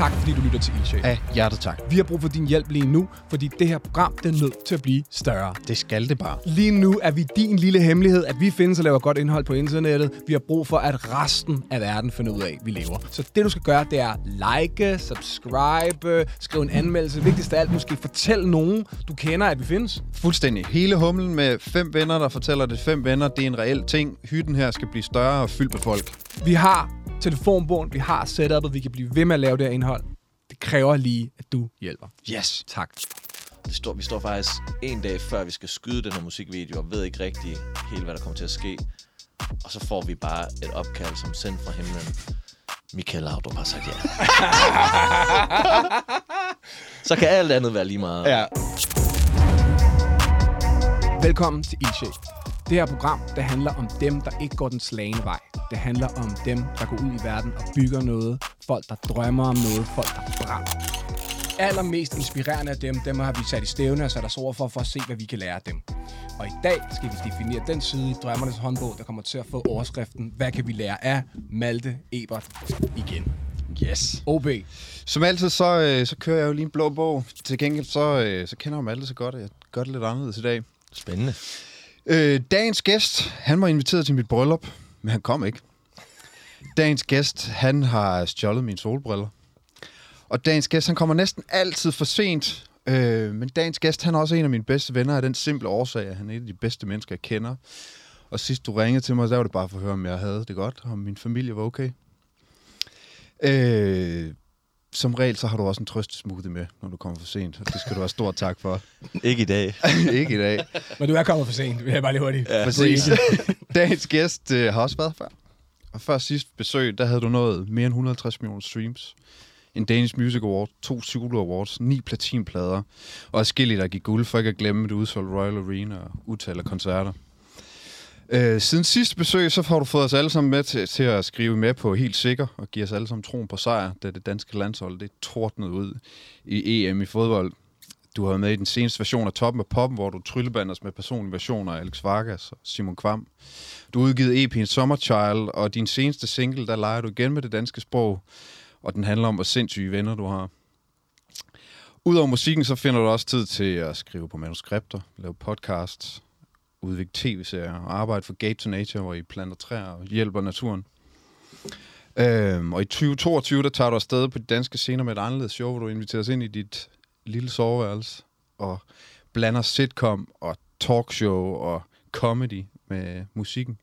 tak fordi du lytter til Ildsjæl. Af hjertet tak. Vi har brug for din hjælp lige nu, fordi det her program det er nødt til at blive større. Det skal det bare. Lige nu er vi din lille hemmelighed, at vi findes og laver godt indhold på internettet. Vi har brug for, at resten af verden finder ud af, at vi lever. Så det, du skal gøre, det er like, subscribe, skrive en anmeldelse. Vigtigst af alt, måske fortæl nogen, du kender, at vi findes. Fuldstændig. Hele humlen med fem venner, der fortæller det fem venner. Det er en reel ting. Hytten her skal blive større og fyldt med folk. Vi har telefonbogen, vi har setupet, vi kan blive ved med at lave det her indhold. Det kræver lige, at du hjælper. Yes. Tak. Det står, vi står faktisk en dag før, vi skal skyde den her musikvideo, og ved ikke rigtig helt, hvad der kommer til at ske. Og så får vi bare et opkald, som sendt fra himlen. Michael Laudrup har sagt ja. så kan alt andet være lige meget. Ja. Velkommen til Ildsjæl. Det her program, det handler om dem, der ikke går den slagende vej. Det handler om dem, der går ud i verden og bygger noget. Folk, der drømmer om noget. Folk, der brænder. Allermest inspirerende af dem, dem har vi sat i stævne og sat os over for, for at se, hvad vi kan lære af dem. Og i dag skal vi definere den side i Drømmernes håndbog, der kommer til at få overskriften, hvad kan vi lære af Malte Ebert igen. Yes. OB. Som altid, så, øh, så kører jeg jo lige en blå bog. Til gengæld, så, øh, så kender jeg mig altid så godt, at jeg gør det lidt anderledes i dag. Spændende. Øh, dagens gæst, han var inviteret til mit bryllup, men han kom ikke. Dagens gæst, han har stjålet mine solbriller. Og dagens gæst, han kommer næsten altid for sent. Øh, men dagens gæst, han er også en af mine bedste venner af den simple årsag, at han er et af de bedste mennesker, jeg kender. Og sidst du ringede til mig, så var det bare for at høre, om jeg havde det godt, og om min familie var okay. Øh, som regel, så har du også en trøstesmoothie med, når du kommer for sent. Og det skal du have stor tak for. Ikke i dag. ikke i dag. Men du er kommet for sent, vil jeg bare lige hurtigt. Ja. Præcis. Dagens gæst øh, har også været før. Og før sidst besøg, der havde du nået mere end 150 millioner streams. En Danish Music Award, to Zulu Awards, ni platinplader, og skille der gik guld, for ikke at glemme det udsolgte Royal Arena og utal af koncerter. Øh, siden sidste besøg, så har du fået os alle sammen med til, til at skrive med på helt sikker, og give os alle sammen troen på sejr, da det danske landshold det tordnede ud i EM i fodbold. Du har været med i den seneste version af Toppen af Poppen, hvor du tryllebanders med personlige versioner af Alex Vargas og Simon Kvam. Du har udgivet EP'en Summerchild, og din seneste single, der leger du igen med det danske sprog, og den handler om, hvor sindssyge venner du har. Udover musikken, så finder du også tid til at skrive på manuskripter, lave podcasts, udvikle tv-serier og arbejde for Gate to Nature, hvor I planter træer og hjælper naturen. Øhm, og i 2022, der tager du afsted på de danske scener med et anderledes show, hvor du inviterer os ind i dit lille soveværelse og blander sitcom og talkshow og comedy med musikken.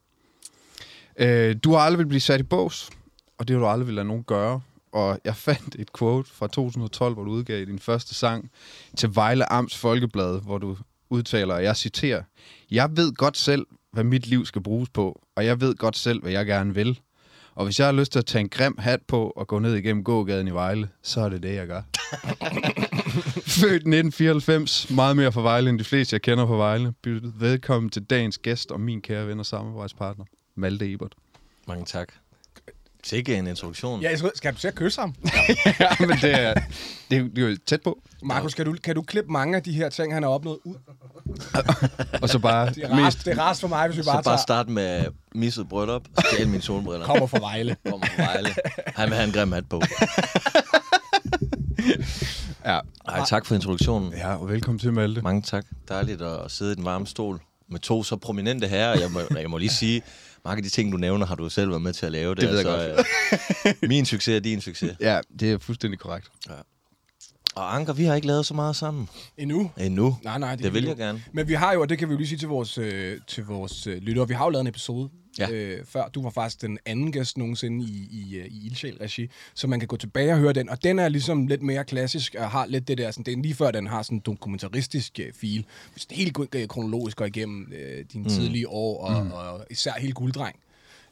Øh, du har aldrig vil blive sat i bås, og det vil du aldrig vil lade nogen gøre. Og jeg fandt et quote fra 2012, hvor du udgav din første sang til Vejle Amts Folkeblad, hvor du udtaler, og jeg citerer, Jeg ved godt selv, hvad mit liv skal bruges på, og jeg ved godt selv, hvad jeg gerne vil. Og hvis jeg har lyst til at tage en grim hat på og gå ned igennem gågaden i Vejle, så er det det, jeg gør. Født 1994, meget mere fra Vejle end de fleste, jeg kender på Vejle. Velkommen til dagens gæst og min kære ven og samarbejdspartner, Malte Ebert. Mange tak. Sikke en introduktion. Ja, jeg skal, skal du se at kysse ham? ja, men det er, det, er, det er jo tæt på. Markus, kan du, kan du klippe mange af de her ting, han har opnået ud? Og så bare Det er rart, det er rart for mig, hvis vi Så bare, bare tager, starte med misset bryllup, stjæle mine solbriller. kommer fra Vejle. Kommer fra Vejle. Han vil have en grim hat på. Ja. Ej, tak for introduktionen. ja, og velkommen til, Malte. Mange tak. Dejligt at sidde i den varme stol med to så prominente herrer. Jeg må, jeg må lige sige, mange af de ting, du nævner, har du selv været med til at lave. Det ved jeg godt. Øh, min succes er din succes. Ja, det er fuldstændig korrekt. Og Anker, vi har ikke lavet så meget sammen Endnu? endnu. Nej, nej. Det vil kan jeg gerne. Men vi har jo, og det kan vi jo lige sige til vores, øh, til vores øh, lyttere, vi har jo lavet en episode Ja. øh, før. Du var faktisk den anden gæst nogensinde i, i, øh, i Ildsjæl-regi, så man kan gå tilbage og høre den. Og den er ligesom lidt mere klassisk, og har lidt det der, sådan, det er lige før den har sådan en dokumentaristisk øh, fil. Hvis det helt øh, kronologisk går igennem øh, dine mm. tidlige år, og, mm. og især hele gulddreng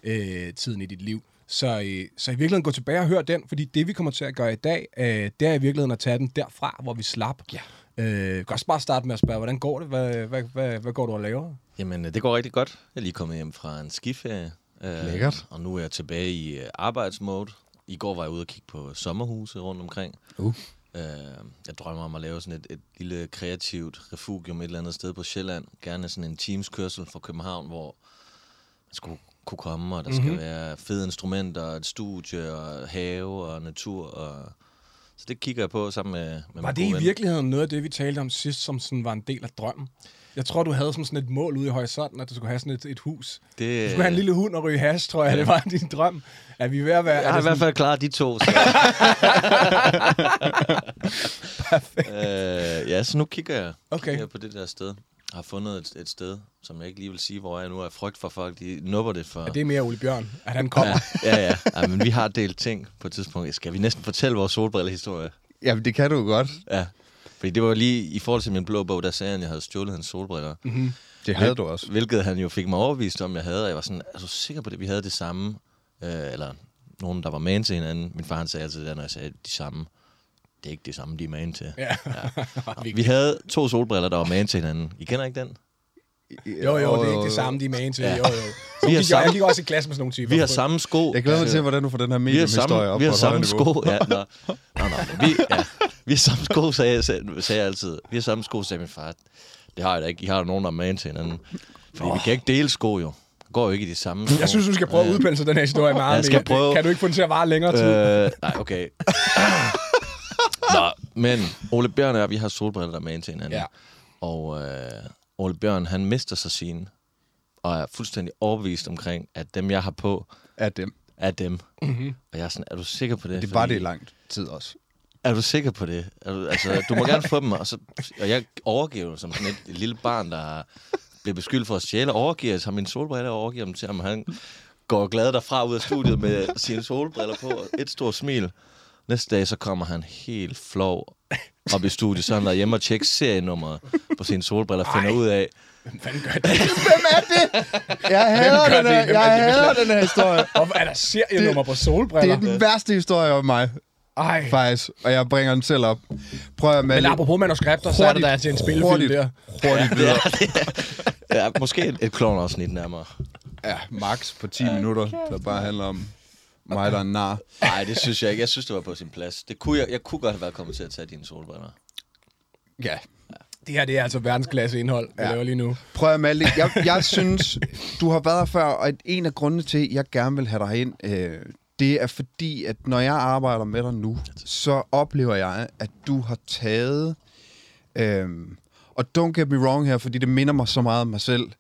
øh, tiden i dit liv. Så, øh, så i virkeligheden gå tilbage og hør den, fordi det vi kommer til at gøre i dag, øh, det er i virkeligheden at tage den derfra, hvor vi slap. Ja. Øh, jeg kan også bare starte med at spørge, hvordan går det? Hvad, hvad, hvad, hvad går du og laver? Jamen, øh, det går rigtig godt. Jeg er lige kommet hjem fra en skiferie. Øh, Lækkert. Og nu er jeg tilbage i øh, arbejdsmode. I går var jeg ude og kigge på sommerhuse rundt omkring. Uh. Øh, jeg drømmer om at lave sådan et, et lille kreativt refugium et eller andet sted på Sjælland. Gerne sådan en teamskørsel fra København, hvor man skulle kunne komme, og der mm-hmm. skal være fede instrumenter, et studie, og have og natur. Og Så det kigger jeg på sammen med, med Var det i ven. virkeligheden noget af det, vi talte om sidst, som sådan var en del af drømmen? Jeg tror, du havde som sådan et mål ude i horisonten, at du skulle have sådan et, et hus. Det, Du skulle have en lille hund og ryge hash, tror jeg. Det var din drøm. Er vi ved at være... Jeg har i hvert fald klaret de to. Så. øh, ja, så nu kigger jeg, Okay. kigger jeg på det der sted. Jeg har fundet et, et sted, som jeg ikke lige vil sige, hvor jeg nu er frygt for folk. De nupper det for... Er det mere Ole Bjørn, at han kommer? Ja, ja, ja. ja men vi har delt ting på et tidspunkt. Skal vi næsten fortælle vores solbrillehistorie? Jamen, det kan du jo godt. Ja. Fordi det var lige i forhold til min blå bog, der sagde han, at jeg havde stjålet hans solbriller. Mm-hmm. Det havde du også. Hvilket han jo fik mig overbevist om, jeg havde. Og jeg var sådan, er du sikker på det? Vi havde det samme. Øh, eller nogen, der var man til hinanden. Min far han sagde altid det, når jeg sagde de samme. Det er ikke det samme, de er man til. Ja. Vi havde to solbriller, der var man til hinanden. I kender ikke den? Jo, jo, det er ikke det samme, de er med til. Ja. Jo, jo. Så Vi har gik, samme- jeg gik også i klasse med sådan nogle typer. Vi har samme sko. Jeg glæder mig til, hvordan du får den her vi har samme, op vi har samme sko. Ja, nå. Nå, nå, vi, ja. vi har samme sko, sagde jeg, sagde, sagde jeg altid. Vi har samme sko, sagde min far. Det har jeg da ikke. I har da nogen, der er man til hinanden. Fordi vi kan ikke dele sko, jo. Det går jo ikke i de samme sko. Jeg synes, du skal prøve at udpensle den her historie meget Jeg skal prøve. Kan du ikke få den til at vare længere tid? Øh, nej, okay. Nå, men Ole Bjørn og jeg, vi har solbriller, der er med til hinanden. Ja. Og øh, Ole Bjørn, han mister sig sine, og er fuldstændig overbevist omkring, at dem, jeg har på, Af dem. er dem. Mm-hmm. Og jeg er sådan, er du sikker på det? Det var Fordi- det i lang tid også. Er du sikker på det? Er du, altså, du må gerne få dem, og, så, og jeg overgiver som sådan et, et lille barn, der bliver beskyldt for at stjæle, overgiver ham mine solbriller og overgiver dem til ham. Han går glad derfra ud af studiet med sine solbriller på og et stort smil. Næste dag, så kommer han helt flov op i studiet, så han er hjemme og tjekker serienummeret på sine solbriller, finder Ej. ud af, Hvem fanden gør det? Jeg hader den det? her, Hvem er jeg det? hader den her historie. Hvorfor er der serienummer på Det solbriller? er den værste historie om mig, Ej. faktisk. Og jeg bringer den selv op. Prøv at Men male apropos manuskripter, så er det der til en spillefilm hurtigt, der. hurtigt videre. ja, måske et, et klovnafsnit nærmere. Ja, max på 10 minutter, der bare handler om mig, der er nar. Nej, det synes jeg ikke. Jeg synes, det var på sin plads. Det kunne jeg, jeg kunne godt have været kommet til at tage dine solbriller. Ja, Det her, det er altså verdensklasse indhold, vi Ja. laver lige nu. Prøv at male Jeg, jeg synes, du har været her før, og en af grundene til, at jeg gerne vil have dig ind, øh, det er fordi, at når jeg arbejder med dig nu, så oplever jeg, at du har taget... Øh, og don't get me wrong her, fordi det minder mig så meget om mig selv.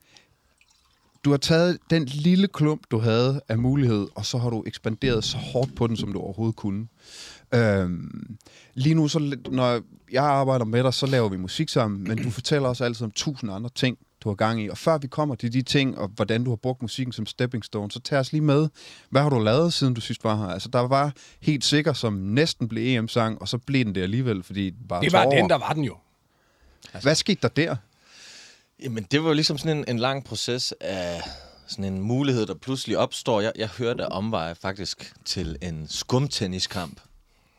Du har taget den lille klump, du havde af mulighed, og så har du ekspanderet så hårdt på den, som du overhovedet kunne. Øhm, lige nu, så, når jeg arbejder med dig, så laver vi musik sammen, men du fortæller også altid om tusind andre ting, du har gang i. Og før vi kommer til de ting, og hvordan du har brugt musikken som stepping stone, så tag os lige med. Hvad har du lavet, siden du sidst var her? Altså, der var helt sikkert, som næsten blev EM-sang, og så blev den det alligevel, fordi bare Det var over. den, der var den jo. Hvad skete der der? Jamen, det var jo ligesom sådan en, en lang proces af sådan en mulighed, der pludselig opstår. Jeg, jeg hørte omveje faktisk til en skumtenniskamp,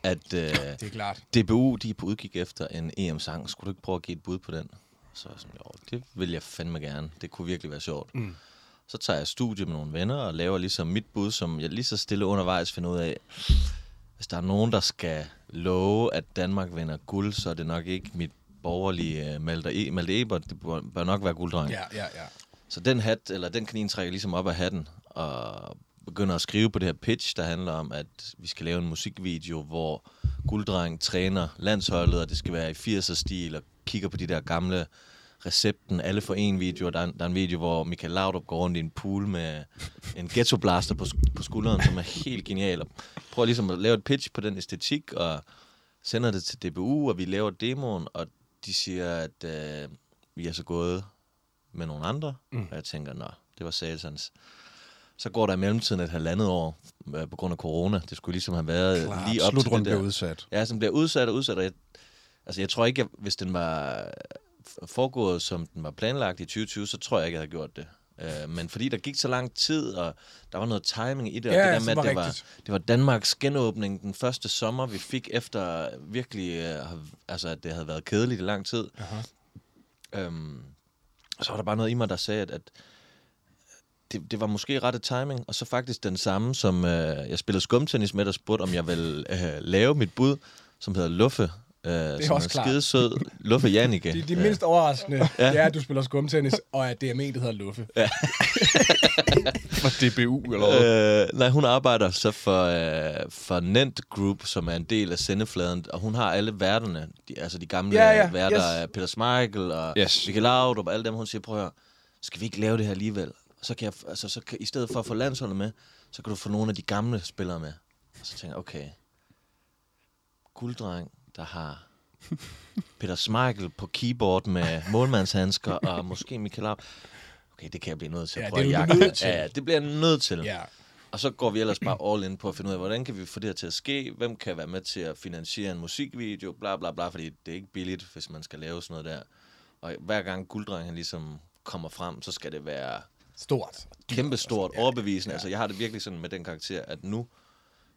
at øh, Det er klart. DBU de er på udkig efter en EM-sang. Skulle du ikke prøve at give et bud på den? Så jeg sådan, jo, det vil jeg fandme gerne. Det kunne virkelig være sjovt. Mm. Så tager jeg studie med nogle venner og laver ligesom mit bud, som jeg lige så stille undervejs finder ud af, hvis der er nogen, der skal love, at Danmark vinder guld, så er det nok ikke mit borgerlige uh, Malte, e- Malte Ebert. Det bør, bør nok være gulddreng. Ja, ja, ja. Så den hat, eller den kanin trækker ligesom op af hatten, og begynder at skrive på det her pitch, der handler om, at vi skal lave en musikvideo, hvor Gulddreng træner landsholdet, og det skal være i 80'er-stil, og kigger på de der gamle recepten, alle for en video, der er, der er en video, hvor Michael Laudrup går rundt i en pool med en ghetto blaster på, på skulderen, som er helt genial, og prøver ligesom at lave et pitch på den æstetik, og sender det til DBU, og vi laver demoen, og de siger, at øh, vi er så gået med nogle andre, mm. og jeg tænker, nå, det var satans. Så går der i mellemtiden et halvandet år øh, på grund af corona. Det skulle ligesom have været Klart, lige op til det der. udsat. Ja, som bliver udsat og udsat. Og jeg, altså, jeg tror ikke, jeg, hvis den var foregået, som den var planlagt i 2020, så tror jeg ikke, jeg havde gjort det. Øh, men fordi der gik så lang tid, og der var noget timing i det, og Ja, det der med, at det var, det var Danmarks genåbning den første sommer, vi fik efter virkelig, øh, altså at det havde været kedeligt i lang tid. Aha. Øhm, så var der bare noget i mig, der sagde, at, at det, det var måske rette timing, og så faktisk den samme, som øh, jeg spillede skumtennis med, der spurgte, om jeg ville øh, lave mit bud, som hedder Luffe, Øh, det er også klart. skide sød. Luffe Janike. De, de mindst overraskende, ja. det er, at du spiller skumtennis, og at DME, der hedder Luffe. Ja. For DBU, eller hvad? Øh, nej, hun arbejder så for, øh, for Nent Group, som er en del af sendefladen, og hun har alle værterne, de, altså de gamle Ja, ja, værter yes. af Peter Smeichel og Yes. Michael Laudrup og alle dem, hun siger, prøv at høre, skal vi ikke lave det her alligevel? Så kan jeg, altså, så kan, i stedet for at få landsholdet med, så kan du få nogle af de gamle spillere med. Og så tænker jeg, okay, gulddreng, der har Peter Smeichel på keyboard med målmandshandsker, og måske Michael Laudrup. Okay, det kan jeg blive nødt til at Ja, prøve det at. Ja, det bliver jeg nødt til. Ja. Og så går vi ellers bare all in på at finde ud af, hvordan kan vi få det her til at ske? Hvem kan være med til at finansiere en musikvideo? Bla bla bla, fordi det er ikke billigt, hvis man skal lave sådan noget der. Og hver gang Gulddreng han ligesom kommer frem, så skal det være Stort. kæmpestort, overbevisende. Altså jeg har det virkelig sådan med den karakter, at nu,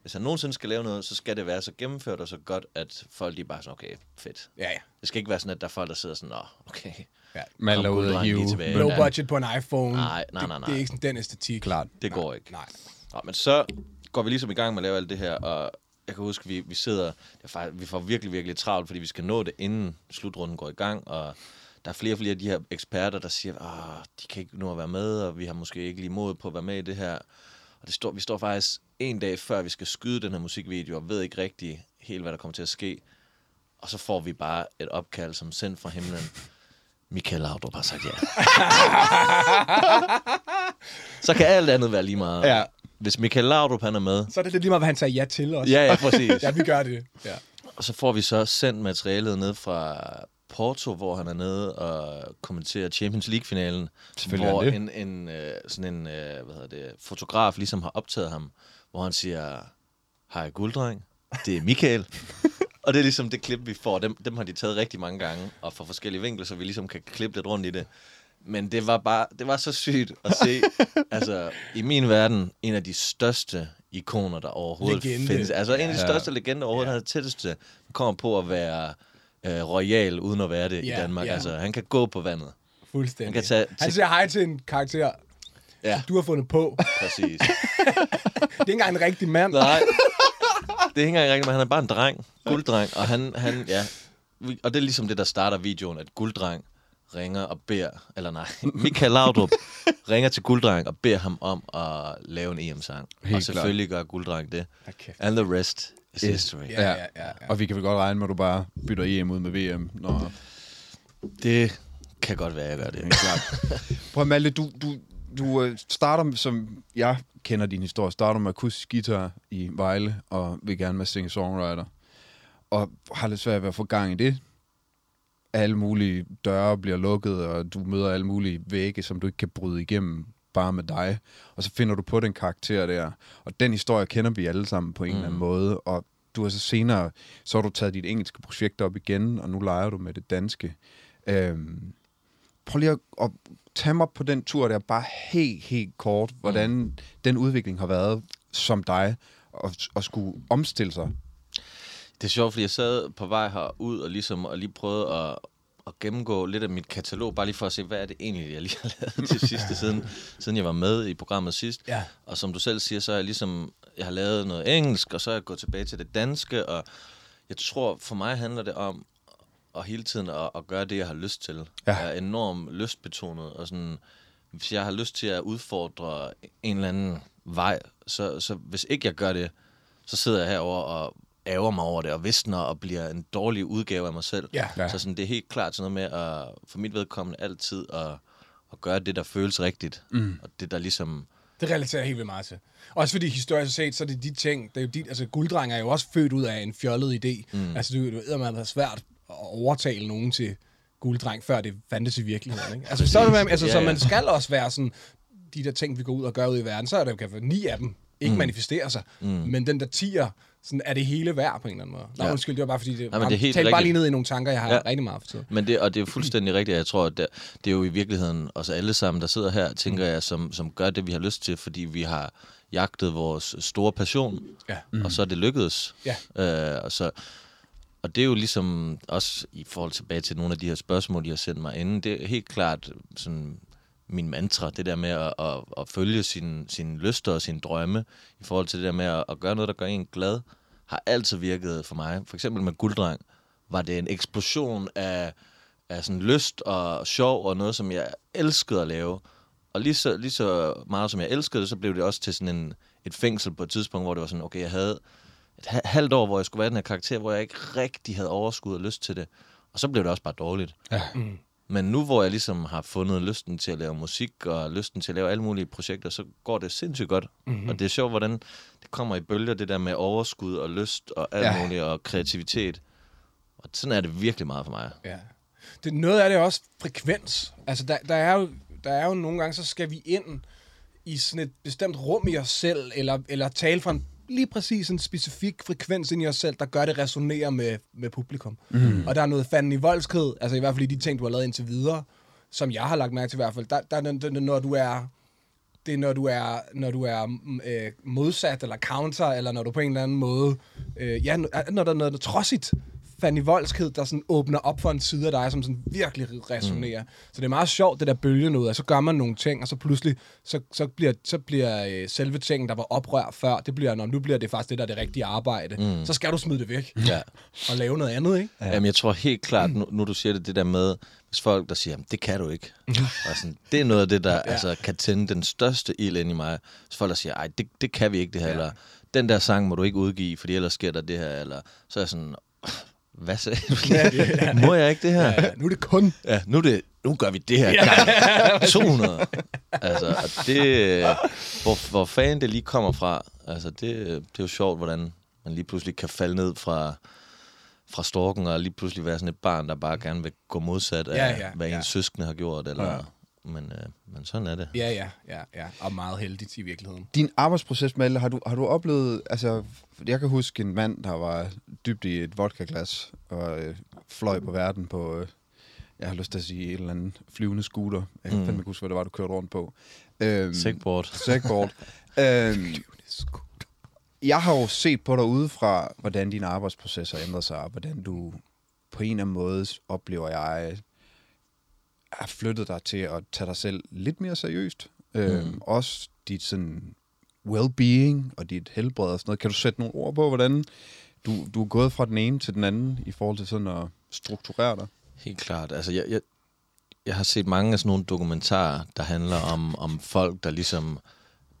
hvis han nogensinde skal lave noget, så skal det være så gennemført og så godt, at folk de er bare sådan, okay, fedt. Ja, ja. Det skal ikke være sådan, at der er folk, der sidder sådan, nå, okay. ja. Man Kom, lader ud lige hive. tilbage. Low Ja. budget på en iPhone. Nej, nej, nej, Det, det nej. er ikke sådan den æstetik. Klart. Det går ikke. Nej. Nå, men så går vi ligesom i gang med at lave alt det her, og jeg kan huske, vi, vi sidder, det er faktisk, vi får virkelig, virkelig travlt, fordi vi skal nå det, inden slutrunden går i gang, og der er flere og flere af de her eksperter, der siger, at de kan ikke nå at være med, og vi har måske ikke lige mod på at være med i det her. Og det står, vi står faktisk en dag før, vi skal skyde den her musikvideo, og ved ikke rigtig helt, hvad der kommer til at ske. Og så får vi bare et opkald, som sendt fra himlen. Michael Laudrup har sagt ja. så kan alt andet være lige meget. Ja. Hvis Michael Laudrup han er med, Så er det lidt lige meget, hvad han sagde ja til også. Ja, ja, præcis. ja, vi gør det. Ja. Og så får vi så sendt materialet ned fra Porto, hvor han er nede og kommenterer Champions League-finalen. Hvor det. en, en, øh, sådan en øh, hvad hedder det, fotograf ligesom har optaget ham, hvor han siger, hej gulddreng, det er Michael. og det er ligesom det klip, vi får. Dem, dem har de taget rigtig mange gange, og fra forskellige vinkler, så vi ligesom kan klippe lidt rundt i det. Men det var bare, det var så sygt at se, altså i min verden, en af de største ikoner, der overhovedet Legende. findes. Altså en af de Ja. største legender overhovedet, ja. han er tætteste, han kommer på at være øh, royal, uden at være det Ja, i Danmark. ja. Altså, han kan gå på vandet. Fuldstændig. Han kan tage- han siger hej til en karakter, Ja, du har fundet på. præcis. Det er ikke engang en rigtig mand. Nej, det er ikke engang rigtigt, men han er bare en dreng. Gulddreng. Og han, han ja. Og det er ligesom det, der starter videoen, at Gulddreng ringer og beder, eller nej, Michael Laudrup ringer til Gulddreng og beder ham om at lave en EM-sang. Og selvfølgelig gør Gulddreng det. Kæft. And the rest. History. Ja, ja, ja, ja. Og vi kan vel godt regne med, at du bare bytter EM ud med VM, når... Det kan godt være, jeg gør det. Er klart. Prøv Malte, du, du, du øh, starter, som jeg kender din historie, starter med akustisk guitar i Vejle, og vil gerne med singer-songwriter. Og har lidt svært ved at få gang i det. Alle mulige døre bliver lukket, og du møder alle mulige vægge, som du ikke kan bryde igennem bare med dig. Og så finder du på den karakter der. Og den historie kender vi alle sammen på en mm. eller anden måde. Og du har så senere, så har du taget dit engelske projekt op igen, og nu leger du med det danske. Øhm, prøv lige at, at tage mig på den tur der, bare helt, helt kort, hvordan mm. den udvikling har været som dig, og, og skulle omstille sig. Det er sjovt, fordi jeg sad på vej herud og ligesom og lige prøvede at, at gennemgå lidt af mit katalog, bare lige for at se, hvad er det egentlig, jeg lige har lavet til sidste, siden, siden jeg var med i programmet sidst. Ja. Og som du selv siger, så er jeg ligesom, jeg har lavet noget engelsk, og så er jeg gået tilbage til det danske, og jeg tror, for mig handler det om at hele tiden at, at gøre det, jeg har lyst til. Ja. Jeg er enormt lystbetonet, og sådan, hvis jeg har lyst til at udfordre en eller anden vej, så, så hvis ikke jeg gør det, så sidder jeg herover og ærger mig over det, og visner og bliver en dårlig udgave af mig selv. Ja. Ja. Så sådan, det er helt klart sådan noget med at, for mit vedkommende altid at, at gøre det, der føles rigtigt. Mm. Og det, der ligesom... Det relaterer helt vildt meget til. Også fordi historisk set, så er det de ting, det er jo dit, altså gulddreng er jo også født ud af en fjollet idé. Mm. Altså du, du ved, man har svært at overtale nogen til gulddreng, før det fandtes i virkeligheden. Ikke? Altså, så, er det, altså, Ja, så ja. man skal også være sådan, de der ting, vi går ud og gør ud i verden, så er det kan ni af dem ikke mm. manifestere sig. Mm. Men den der tier, sådan er det hele værd på en eller anden måde. Nå, Ja. undskyld, det var bare fordi, det, men det er helt talte bare lige ned i nogle tanker, jeg har Ja. rigtig meget for tiden. Men det, og det er fuldstændig rigtigt. Jeg tror, at det, det er jo i virkeligheden os alle sammen, der sidder her, tænker jeg, som, som gør det, vi har lyst til, fordi vi har jagtet vores store passion, Ja. mm. og så er det lykkedes. Ja. Øh, og, så, og det er jo ligesom også i forhold tilbage til nogle af de her spørgsmål, de har sendt mig inden, det er helt klart sådan min mantra, det der med at, at, at følge sine sin lyster og sine drømme, i forhold til det der med at, at gøre noget, der gør en glad, har altid virket for mig. For eksempel med Gulddreng, var det en eksplosion af, af sådan lyst og sjov og noget, som jeg elskede at lave. Og lige så, lige så meget som jeg elskede det, så blev det også til sådan en, et fængsel på et tidspunkt, hvor det var sådan, okay, jeg havde et ha- halvt år, hvor jeg skulle være den her karakter, hvor jeg ikke rigtig havde overskud og lyst til det. Og så blev det også bare dårligt. Ja. Men nu hvor jeg ligesom har fundet lysten til at lave musik og lysten til at lave alle mulige projekter, så går det sindssygt godt. Mm-hmm. Og det er sjovt, hvordan det kommer i bølger, det der med overskud og lyst og alt Ja. muligt, og kreativitet. Og sådan er det virkelig meget for mig. Ja. Det, noget af det er også frekvens. Altså, der, der, er jo, der er jo nogle gange, så skal vi ind i sådan et bestemt rum i os selv, eller, eller tale fra en lige præcis en specifik frekvens ind i os selv, der gør det resonere med, med publikum. Mm. Og der er noget fanden i voldsked, altså i hvert fald i de ting, du har lavet indtil videre, som jeg har lagt mærke til i hvert fald, der, der er det, når du er det er, når du er, når du er øh, modsat eller counter, eller når du på en eller anden måde... Øh, ja, når når der er noget trodsigt Fanny Voldsked, der sådan åbner op for en side af dig, som sådan virkelig resonerer. Mm. Så det er meget sjovt, det der bølge noget, og så gør man nogle ting, og så pludselig, så, så bliver, så bliver øh, selve tingen, der var oprør før, det bliver, når nu bliver det faktisk det, der er det rigtige arbejde. Mm. Så skal du smide det væk Ja. og lave noget andet, ikke? Ja. Jamen, jeg tror helt klart, nu, nu du siger det, det der med, hvis folk der siger, "Jamen, det kan du ikke. og sådan, det er noget af det, der ja. altså, kan tænde den største ild ind i mig. Hvis folk der siger, ej, det, det kan vi ikke det her, ja. eller den der sang må du ikke udgive, fordi ellers sker der det her, eller så er jeg sådan, hvad sagde du lige? Må jeg ikke det her? Ja, nu er det kun... Ja, nu, er det, nu gør vi det her gang 200. Altså, og det, hvor, hvor fanden det lige kommer fra, altså det, det er jo sjovt, hvordan man lige pludselig kan falde ned fra, fra storken, og lige pludselig være sådan et barn, der bare gerne vil gå modsat af, Ja, ja, hvad ens ja. søskende har gjort. Eller, Ja. Men, øh, men sådan er det. Ja, ja, ja, ja. Og meget heldigt i virkeligheden. Din arbejdsproces, Malte, har du, har du oplevet... Altså, jeg kan huske en mand, der var dybt i et vodkaglas og øh, fløj på verden på... Øh, jeg har lyst til at sige en eller anden flyvende scooter. Jeg kan Mm. fandme huske, hvad det var, du kørte rundt på. Øhm, Segboard. Segboard. øhm, jeg har jo set på dig udefra, hvordan din arbejdsproces har ændret sig, og hvordan du på en eller anden måde oplever jeg har flyttet dig til at tage dig selv lidt mere seriøst. Mm. Øhm, også dit sådan well-being og dit helbred og sådan noget. Kan du sætte nogle ord på, hvordan du, du er gået fra den ene til den anden i forhold til sådan at strukturere dig? Helt klart. Altså, jeg, jeg, jeg har set mange af sådan nogle dokumentarer, der handler om, om folk, der ligesom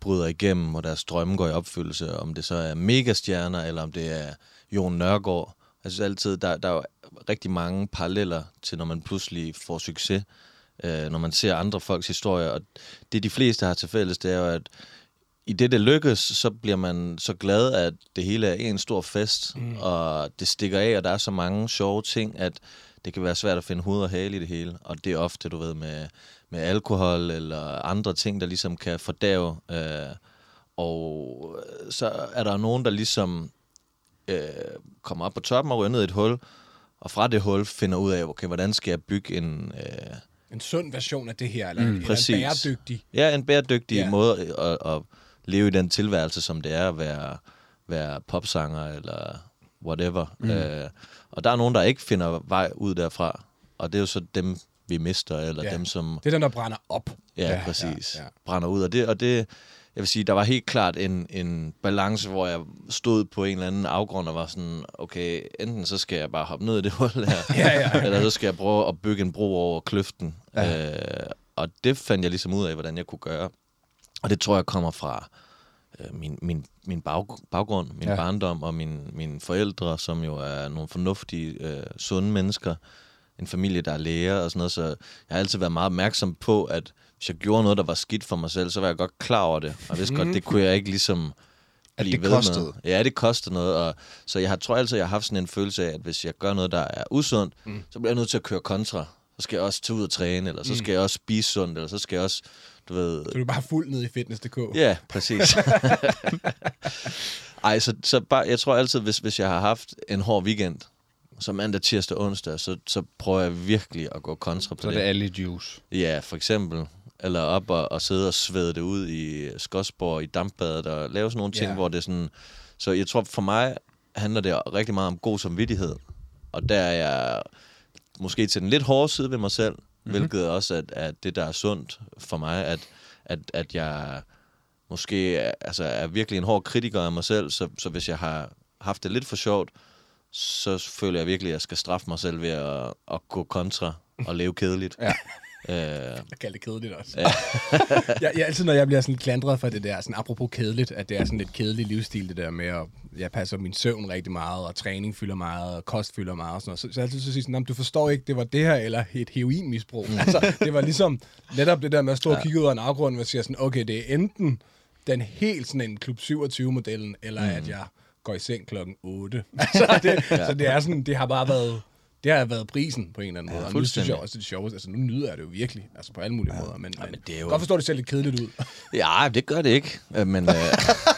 bryder igennem, og deres drømme går i opfyldelse. Om det så er megastjerner, eller om det er Jon Nørgaard. Jeg synes altid, der, der er jo rigtig mange paralleller til, når man pludselig får succes. Øh, når man ser andre folks historier. Og det, de fleste har til fælles, det er jo, at i det, det lykkes, så bliver man så glad, at det hele er en stor fest, mm. og det stikker af, og der er så mange sjove ting, at det kan være svært at finde hoved og hale i det hele. Og det er ofte, du ved, med, med alkohol eller andre ting, der ligesom kan fordave. Øh, og så er der nogen, der ligesom øh, kommer op på toppen og ryger ned i et hul, og fra det hul finder ud af, okay, hvordan skal jeg bygge en... Øh, En sund version af det her, eller, mm, eller en bæredygtig. Ja, en bæredygtig Ja. måde at, at leve i den tilværelse, som det er at være, være popsanger eller whatever. Mm. Øh, og der er nogen, der ikke finder vej ud derfra, og det er jo så dem, vi mister, eller Ja. dem, som Det er den, der brænder op. ja, Ja, præcis, ja. ja. brænder ud. Og det, og det, jeg vil sige, der var helt klart en, en balance, hvor jeg stod på en eller anden afgrund og var sådan, okay, enten så skal jeg bare hoppe ned i det hul her, Ja, ja. eller så skal jeg prøve at bygge en bro over kløften. Ja. Øh, og det fandt jeg ligesom ud af, hvordan jeg kunne gøre. Og det tror jeg kommer fra øh, min, min, min bag, baggrund, min Ja. ja. barndom og min, mine forældre, som jo er nogle fornuftige, øh, sunde mennesker. En familie, der er læger og sådan noget. Så jeg har altid været meget opmærksom på, at hvis jeg gjorde noget, der var skidt for mig selv, så var jeg godt klar over det. Og vidste godt, det kunne jeg ikke ligesom At blive det ved kostede. Med. Ja, det kostede noget. Og, så jeg har, tror altid, jeg har haft sådan en følelse af, at hvis jeg gør noget, der er usundt, mm. så bliver jeg nødt til at køre kontra. Så skal jeg også tage ud og træne, eller så skal jeg også spise sundt, eller så skal jeg også, du ved... Så du er bare fuld ned i fitness.dk. Ja, præcis. Ej, så, så bare, jeg tror altid, hvis, hvis jeg har haft en hård weekend, så mandag, tirsdag, onsdag, så, så prøver jeg virkelig at gå kontra på Så er det alle juice. Ja, for eksempel. Eller op og, og sidde og svede det ud i Skodsborg, i dampbadet, og lave sådan nogle ting, Ja. hvor det er sådan... Så jeg tror, for mig handler det rigtig meget om god samvittighed. Og der er jeg måske til den lidt hårde side ved mig selv, mm-hmm. hvilket også er, er det, der er sundt for mig, at, at, at jeg måske altså, er virkelig en hård kritiker af mig selv, så, så hvis jeg har haft det lidt for sjovt, så føler jeg virkelig, at jeg skal straffe mig selv ved at, at gå kontra og leve kedeligt. Ja. Øh, Jeg kalder det kedeligt også. Ja. jeg, jeg, altid, når jeg bliver sådan klandret for det der, sådan apropos kedeligt, at det er sådan lidt kedelig livsstil, det der med, at jeg passer min søvn rigtig meget, og træning fylder meget, og kost fylder meget, og sådan noget. Så, så jeg altid så siger sådan, "Nå, men du forstår ikke, det var det her, eller et heroinmisbrug. altså, det var ligesom netop det der med at stå og kigge ud af en afgrund, og sige sådan, okay, det er enten den helt sådan en Klub 27-modellen, eller mm. at jeg går i seng klokken 8. altså, det, ja. Så det er sådan, det har bare været, det har været prisen på en eller anden måde. Og nu synes jeg også, det er det sjoveste. Altså, nu nyder jeg det jo virkelig, altså på alle mulige ja. måder. Men, men, men det er jo- godt forstå, det ser lidt kedeligt ud. ja, det gør det ikke. Men, øh,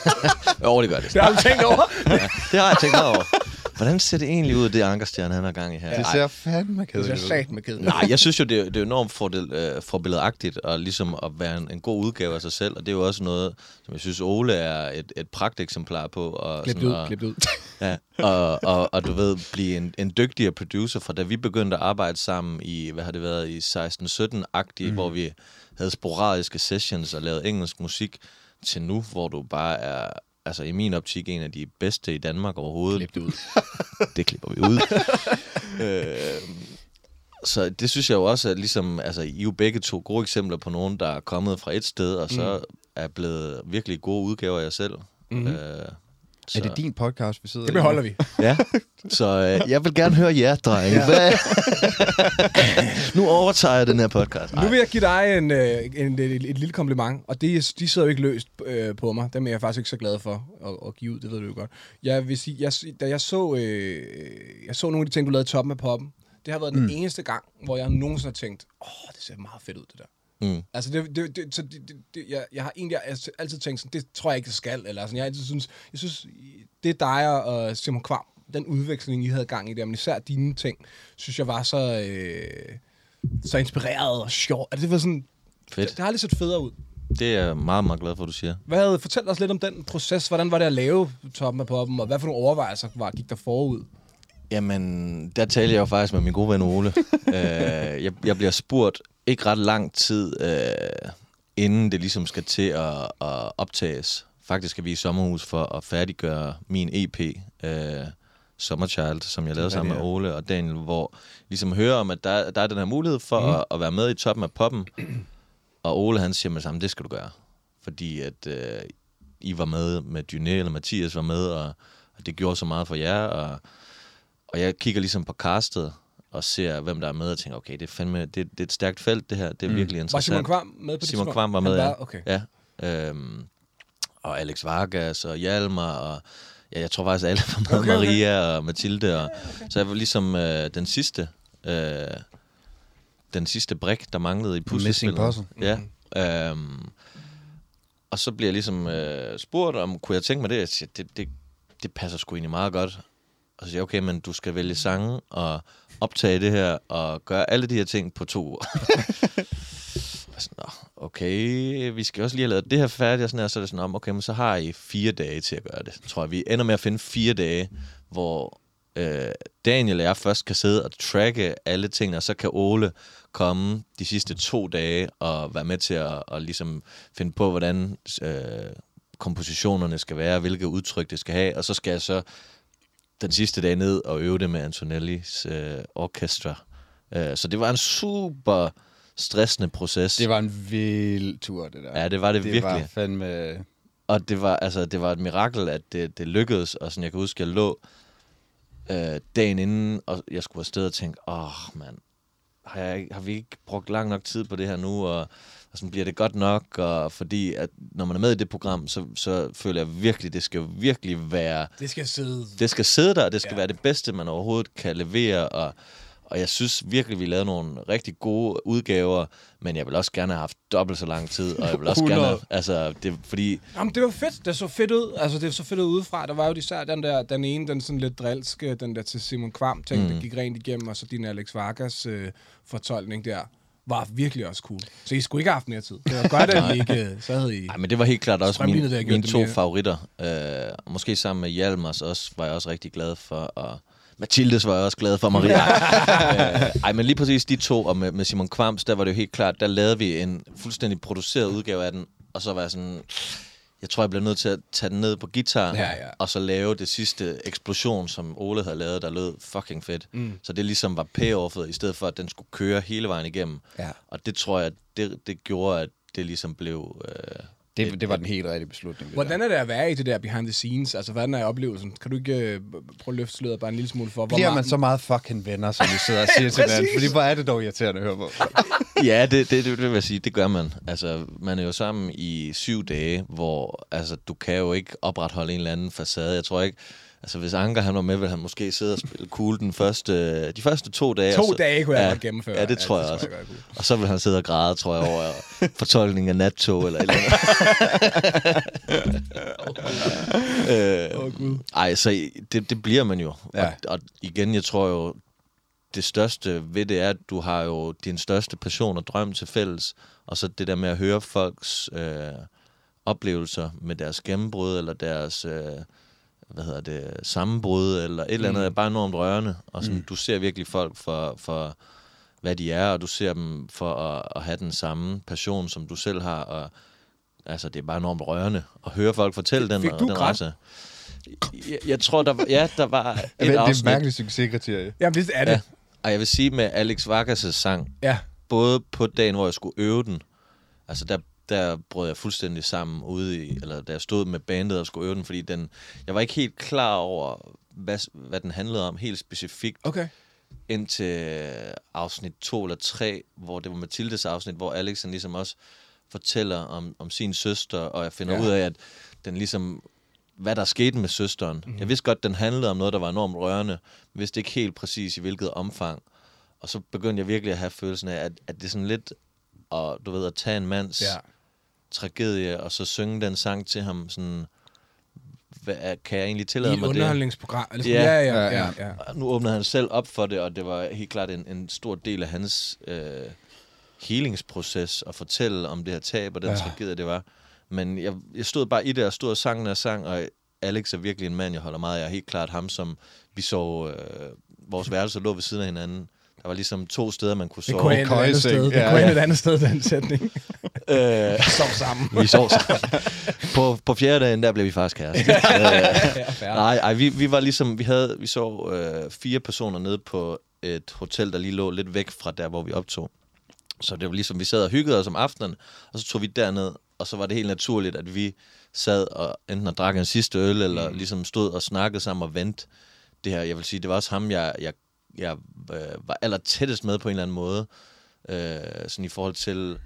jo, det gør det. det har du tænkt over. Det har jeg tænkt over. Hvordan ser det egentlig ud, det Ankerstjerne, han har gang i her? Det ser fandme Det kedeligt ud. kedeligt. Nej, jeg synes jo, det er, det er enormt fordel, øh, forbilledagtigt og ligesom at være en, en god udgave af sig selv, og det er jo også noget, som jeg synes, Ole er et, et pragteksemplar på. Og Klip det sådan ud, at- klip det ud. Ja, og, og, og du ved, blive en, en dygtigere producer, fra da vi begyndte at arbejde sammen i, hvad har det været, i 16-17-agtigt, mm. hvor vi havde sporadiske sessions og lavede engelsk musik, til nu, hvor du bare er, altså i min optik, en af de bedste i Danmark overhovedet. Klip det ud. Det klipper vi ud. øh, så det synes jeg jo også, at ligesom, altså, I er jo begge to gode eksempler på nogen, der er kommet fra et sted, og så mm. er blevet virkelig gode udgaver af jer selv. Øh, så, Er det din podcast, vi sidder Det i? beholder vi. Ja, så øh, jeg vil gerne høre jer, drenge. Ja. Hvad? nu overtager jeg den her podcast. Nu vil jeg give dig en, øh, en, et, et lille kompliment, og det, de sidder jo ikke løst øh, på mig. Dem er jeg faktisk ikke så glad for at, at give ud, det ved du jo godt. Jeg vil sige, jeg, da jeg så, øh, jeg så nogle af de ting, du lavede i toppen af poppen, det har været den eneste gang, hvor jeg nogensinde har tænkt, åh, det ser meget fedt ud, det der. Mm. Altså, det, det, det, så det, det, jeg, jeg har egentlig altid, altid tænkt sådan, det tror jeg ikke, det skal. Eller sådan, jeg, altid synes, jeg synes, det er dig og Simon Kvam, den udveksling, I havde gang i der, men især dine ting, synes jeg var så, øh, så inspireret og sjov. Altså, det var sådan, Fedt. det, det har aldrig set federe ud. Det er jeg meget, meget glad for, at du siger. Hvad, fortæl os lidt om den proces. Hvordan var det at lave toppen af poppen, og hvad for nogle overvejelser var, gik der forud? Jamen, der taler jeg jo faktisk med min gode ven Ole. øh, jeg, jeg bliver spurgt ikke ret lang tid, øh, inden det ligesom skal til at, at optages. Faktisk skal vi i sommerhus for at færdiggøre min EP, øh, Summerchild, som jeg lavede sammen med Ole og Daniel, hvor ligesom hører om, at der, der er den her mulighed for mm. at, at være med i toppen af poppen. Og Ole han siger med det samme, det skal du gøre. Fordi at øh, I var med med Dyné, eller Mathias var med, og, og det gjorde så meget for jer, og og jeg kigger ligesom på castet og ser, hvem der er med, og tænker, okay, det er fandme, det, det er et stærkt felt, det her. Det er mm. virkelig Var interessant. Simon Kvam med på det Simon? Kvam var med, ja. var, okay. ja. Øhm, og Alex Vargas og Hjalmar, og ja, jeg tror faktisk, alle var med, Okay, okay. Maria og Mathilde. Og, Så jeg var ligesom øh, den sidste, øh, den sidste brik, der manglede i puslespillet. puzzle. Ja. Øhm, og så bliver jeg ligesom øh, spurgt, om kunne jeg tænke mig det? Jeg siger, det, det, det passer sgu egentlig meget godt. Og så siger jeg, okay, men du skal vælge sange og optage det her og gøre alle de her ting på to uger. Og sådan, Nå, okay, vi skal også lige have lavet det her færdigt, og sådan her, så er det sådan, om, okay, men så har I fire dage til at gøre det. tror jeg, vi ender med at finde fire dage, hvor øh, Daniel og jeg først kan sidde og tracke alle tingene, og så kan Ole komme de sidste to dage og være med til at, at ligesom finde på, hvordan øh, kompositionerne skal være, hvilke udtryk det skal have, og så skal jeg så den sidste dag ned og øve det med Antonellis øh, orkestra. Øh, så det var en super stressende proces. Det var en vild tur, det der. Ja, det var det, det virkelig. var fandme... Og det var, altså, det var et mirakel, at det, det lykkedes. Og sådan, jeg kan huske, jeg lå øh, dagen inden, og jeg skulle afsted og tænke, åh, oh, mand, har, jeg, har vi ikke brugt lang nok tid på det her nu? Og, og sådan, bliver det godt nok? Og fordi, at når man er med i det program, så, så føler jeg virkelig, det skal virkelig være Det skal sidde. det skal sidde der, og det skal Ja. være det bedste, man overhovedet kan levere, og, og jeg synes virkelig, vi lavede nogle rigtig gode udgaver, men jeg vil også gerne have haft dobbelt så lang tid, og jeg vil også gerne 100. have, altså, det, fordi, Jamen, det var fedt. Det så fedt ud. Altså, det så fedt ud udefra. Der var jo især den der, den ene, den sådan lidt drilske, den der til Simon Kvam ting, mm. der gik rent igennem, og så din Alex Vargas øh, fortolkning der, var virkelig også cool. Så I skulle ikke have haft mere tid. Det var godt, at I ikke, øh, så havde I... ej, men det var helt klart også mine, det mine to mere. favoritter. Øh, måske sammen med Hjalmars også, var jeg også rigtig glad for, og Mathildes var jeg også glad for, Maria. øh, ej, men lige præcis de to, og med, med Simon Kvams, der var det jo helt klart, der lavede vi en fuldstændig produceret udgave af den, og så var jeg sådan, jeg tror, jeg bliver nødt til at tage den ned på guitar, Ja, ja. og så lave det sidste eksplosion, som Ole havde lavet, der lød fucking fedt. Mm. Så det ligesom var payoffet, i stedet for, at den skulle køre hele vejen igennem. Ja. Og det tror jeg, det, det gjorde, at det ligesom blev... Øh, Det, det var den helt rigtige beslutning. Det Hvordan er det at være i det der behind the scenes? Altså, hvordan er oplevelsen? Kan du ikke øh, prøve at løfte sløret bare en lille smule for, hvor Bliver man meget- så meget fucking venner, som vi sidder og siger til hinanden? Fordi hvor er det dog irriterende at høre på. ja, det, det, det, det vil jeg sige, det gør man. Altså, man er jo sammen i syv dage, hvor altså, du kan jo ikke opretholde en eller anden facade. Jeg tror ikke, altså hvis Anker han var med, ville han måske sidde og spille cool den første, de første to dage. To så, dage kunne jeg ja, godt gennemføre. Ja, det tror jeg det også. godt, jeg kunne. Og så vil han sidde og græde, tror jeg, over fortolkning af nattog eller et eller andet. øh, Åh, Gud. ej, så det, det bliver man jo. Ja. Og, og igen, jeg tror jo, det største ved det er, at du har jo din største passion og drøm til fælles, og så det der med at høre folks øh, oplevelser med deres gennembrud, eller deres øh, hvad hedder det, sammenbrud, eller et eller andet, er bare enormt rørende. Og sådan, mm. du ser virkelig folk for, for, hvad de er, og du ser dem for at, at have den samme passion, som du selv har, og altså, det er bare enormt rørende at høre folk fortælle den, Fik du den rejse. Jeg, jeg tror, der var, ja, der var et det er afsnit. et mærkeligt succeskriterie. Jamen, det er det. Ja. Og jeg vil sige med Alex Vargas' sang, Ja. både på dagen, hvor jeg skulle øve den, altså der, der brød jeg fuldstændig sammen ude i, eller da jeg stod med bandet og skulle øve den, fordi den, jeg var ikke helt klar over, hvad, hvad den handlede om helt specifikt, Okay. indtil afsnit 2 eller 3, hvor det var Mathildes afsnit, hvor Alex han ligesom også fortæller om, om sin søster, og jeg finder Ja. ud af, at den ligesom, hvad der skete med søsteren. Mm. Jeg vidste godt, den handlede om noget, der var enormt rørende, men vidste ikke helt præcis i hvilket omfang. Og så begyndte jeg virkelig at have følelsen af, at, at det er sådan lidt, og du ved, at tage en mands Ja. Tragedie, og så synge den sang til ham, sådan, hvad, kan jeg egentlig I tillade et mig det? underholdningsprogram. Eller sådan. Ja. Ja, ja, Ja, ja. ja. Nu åbnede han selv op for det, og det var helt klart en, en stor del af hans øh, healingsproces at fortælle om det her tab og den Ja. tragedie, det var. Men jeg, jeg stod bare i det og stod og sang og sang, og Alex er virkelig en mand, jeg holder meget af. Jeg er helt klart ham, som vi så... Øh, vores værelse lå ved siden af hinanden. Der var ligesom to steder, man kunne Det sove. kunne ende et andet sted. Det Ja, kunne ja. et andet sted, den sætning. Øh, Sov sammen. vi sov sammen. på, på fjerde dagen, der blev vi faktisk kærester. Fair. Nej, ej, vi, vi var ligesom, vi havde, vi så øh, fire personer nede på et hotel, der lige lå lidt væk fra der, hvor vi optog. Så det var ligesom, vi sad og hyggede os om aftenen, og så tog vi derned, og så var det helt naturligt, at vi sad og enten og drak en sidste øl, eller mm. ligesom stod og snakkede sammen og ventede det her. Jeg vil sige, det var også ham, jeg, jeg, jeg øh, var aller tættest med på en eller anden måde. Øh, sådan i forhold til...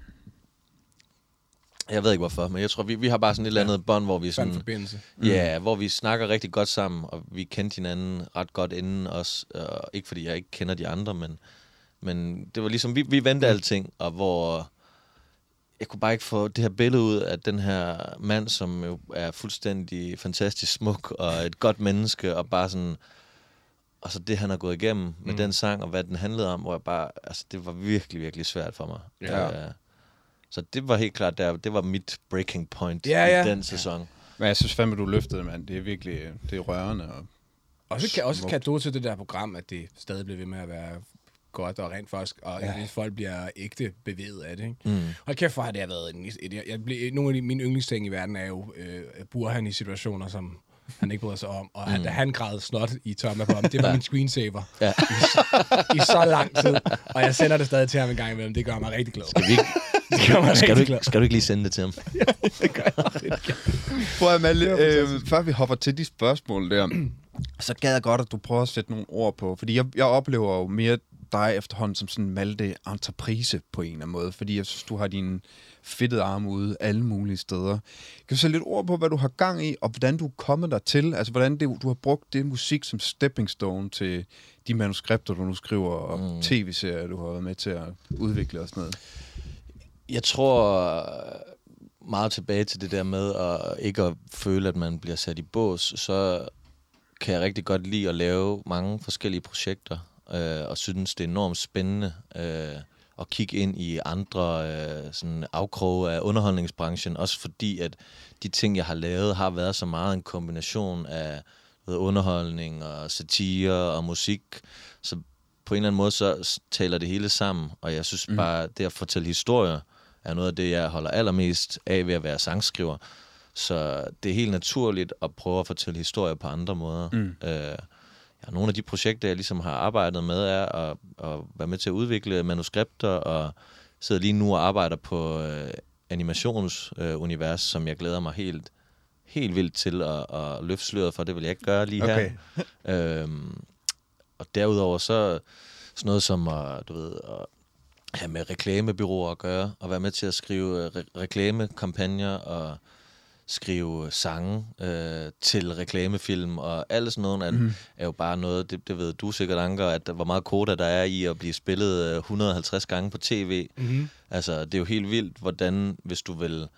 Jeg ved ikke hvorfor, men jeg tror, vi, vi har bare sådan et eller andet bånd, hvor vi Sådan forbindelse. Ja, hvor vi snakker rigtig godt sammen, og vi kendte hinanden ret godt inden også. Og ikke fordi jeg ikke kender de andre, men, men det var ligesom, vi, vi vendte alting, og hvor jeg kunne bare ikke få det her billede ud af den her mand, som jo er fuldstændig fantastisk smuk, og et godt menneske, og bare sådan... Og så det, han har gået igennem med Mm. den sang, og hvad den handlede om, hvor jeg bare... Altså, det var virkelig, virkelig svært for mig. Ja. Øh, så det var helt klart der, det var mit breaking point Ja, ja. i den sæson. Men jeg synes fandme, du løftede det, mand. Det er virkelig det er rørende. Og... Også, kan, også kado til det der program, at det stadig bliver ved med at være godt og rent faktisk, og Ja. ja. folk bliver ægte bevæget af det. Ikke? Mm. Og kæft for, har det har været en, et, jeg, jeg, blev- nogle af de, mine yndlingsting i verden er jo øh, Burhan i situationer, som han ikke bryder sig om. Og mm. da han græd snot i Thomas Bomb, det var min screensaver Ja. i så lang tid. Og jeg sender det stadig til ham en gang imellem. Det gør mig rigtig glad. Skal, vi ikke, Det gør mig skal, du ikke, skal du ikke lige sende det til ham? Det gør jeg. Prøv at øh, før vi hopper til de spørgsmål der, så gad jeg godt, at du prøver at sætte nogle ord på. Fordi jeg, jeg oplever jo mere dig efterhånden som sådan en Malte entreprise på en eller anden måde. Fordi jeg synes, du har dine fedtede arme ude alle mulige steder. Kan du sætte lidt ord på, hvad du har gang i, og hvordan du er kommet der til? Altså, hvordan det, du har brugt det musik som stepping stone til de manuskripter, du nu skriver, og mm. tv-serier, du har været med til at udvikle og sådan noget. Jeg tror meget tilbage til det der med at ikke at føle, at man bliver sat i bås, så kan jeg rigtig godt lide at lave mange forskellige projekter, øh, og synes, det er enormt spændende øh, at kigge ind i andre øh, sådan afkroge af underholdningsbranchen, også fordi, at de ting, jeg har lavet, har været så meget en kombination af ved, underholdning og satire og musik, så på en eller anden måde, så taler det hele sammen, og jeg synes bare, det at fortælle historier, er noget af det, jeg holder allermest af ved at være sangskriver. Så det er helt naturligt at prøve at fortælle historier på andre måder. Mm. Øh, ja, nogle af de projekter, jeg ligesom har arbejdet med, er at, at være med til at udvikle manuskripter, og sidder lige nu og arbejder på øh, animationsunivers, øh, som jeg glæder mig helt, helt vildt til at, at løfte sløret for. Det vil jeg ikke gøre lige Okay. her. Øhm, og derudover så sådan noget som at, du ved, at have med reklamebyråer at gøre, og være med til at skrive øh, re- reklamekampagner og skrive sange øh, til reklamefilm, og alt sådan noget mm. er jo bare noget, det, det ved du sikkert, Anker, at hvor meget koda der er i at blive spillet øh, 150 gange på tv. Mm-hmm. Altså, det er jo helt vildt, hvordan, hvis du vil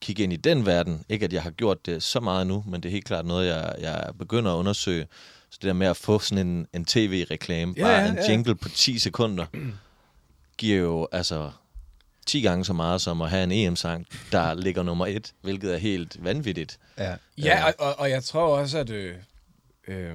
kigge ind i den verden, ikke at jeg har gjort det så meget nu, men det er helt klart noget, jeg, jeg begynder at undersøge. Så det der med at få sådan en, en tv-reklame, Ja, bare ja, en ja. jingle på 10 sekunder, giver jo altså 10 gange så meget som at have en EM-sang, der ligger nummer et, hvilket er helt vanvittigt. Ja. Ja, og, og, og jeg tror også, at øh, øh,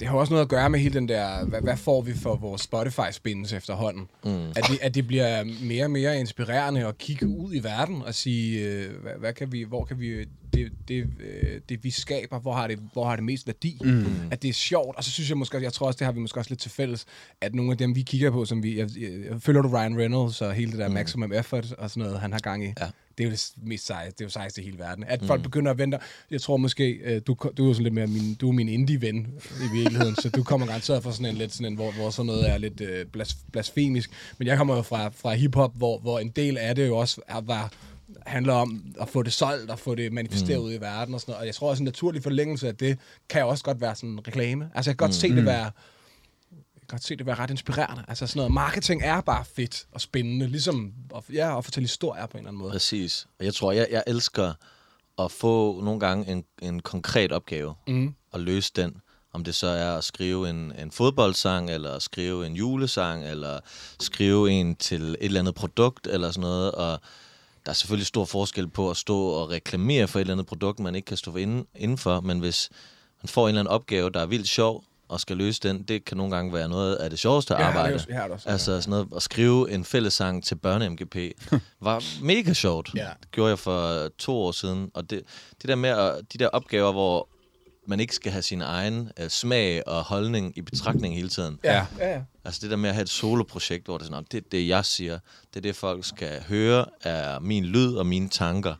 det har også noget at gøre med hele den der, hvad, hvad får vi for vores Spotify-spins efterhånden? Mm. At det, at det bliver mere og mere inspirerende at kigge ud i verden og sige, øh, hvad, hvad kan vi, hvor kan vi, det, det, øh, det vi skaber, hvor har det, hvor har det mest værdi? Mm. At det er sjovt, og så synes jeg måske, jeg tror også, det har vi måske også lidt til fælles, at nogle af dem, vi kigger på, som vi, jeg, jeg, følger du Ryan Reynolds og hele det der mm. maximum effort og sådan noget, han har gang i? Ja. Det er jo det mest seje, det er jo sejeste i hele verden. At mm. folk begynder at vente. Jeg tror måske, øh, du, du er jo sådan lidt mere min, du er min indie-ven i virkeligheden, så du kommer garanteret fra sådan en lidt sådan en, hvor, hvor sådan noget er lidt øh, blas, blasfemisk. Men jeg kommer jo fra, fra hiphop, hvor, hvor en del af det jo også er, var, handler om at få det solgt og få det manifesteret mm. ud i verden og sådan noget. Og jeg tror også en naturlig forlængelse af det, kan også godt være sådan en reklame. Altså jeg kan godt mm. se det være jeg kan godt se det være ret inspirerende. Altså sådan noget marketing er bare fedt og spændende, ligesom at, ja, at fortælle historier på en eller anden måde. Præcis. Og jeg tror, jeg, jeg elsker at få nogle gange en, en konkret opgave Mm. og løse den. Om det så er at skrive en, en fodboldsang, eller skrive en julesang, eller skrive en til et eller andet produkt, eller sådan noget. Og der er selvfølgelig stor forskel på at stå og reklamere for et eller andet produkt, man ikke kan stå inden, indenfor. Men hvis man får en eller anden opgave, der er vildt sjov, og skal løse den, det kan nogle gange være noget af det sjoveste Ja, arbejde. det er det også- altså sådan noget, at skrive en fællessang til børne-MGP var mega sjovt. Ja. Det gjorde jeg for to år siden. Og det, det der med at, de der opgaver, hvor man ikke skal have sin egen uh, smag og holdning i betragtning hele tiden. Ja, ja, ja. Altså det der med at have et soloprojekt, hvor det er sådan, "Nå, det er det, jeg siger. Det er det, folk skal høre, er min lyd og mine tanker.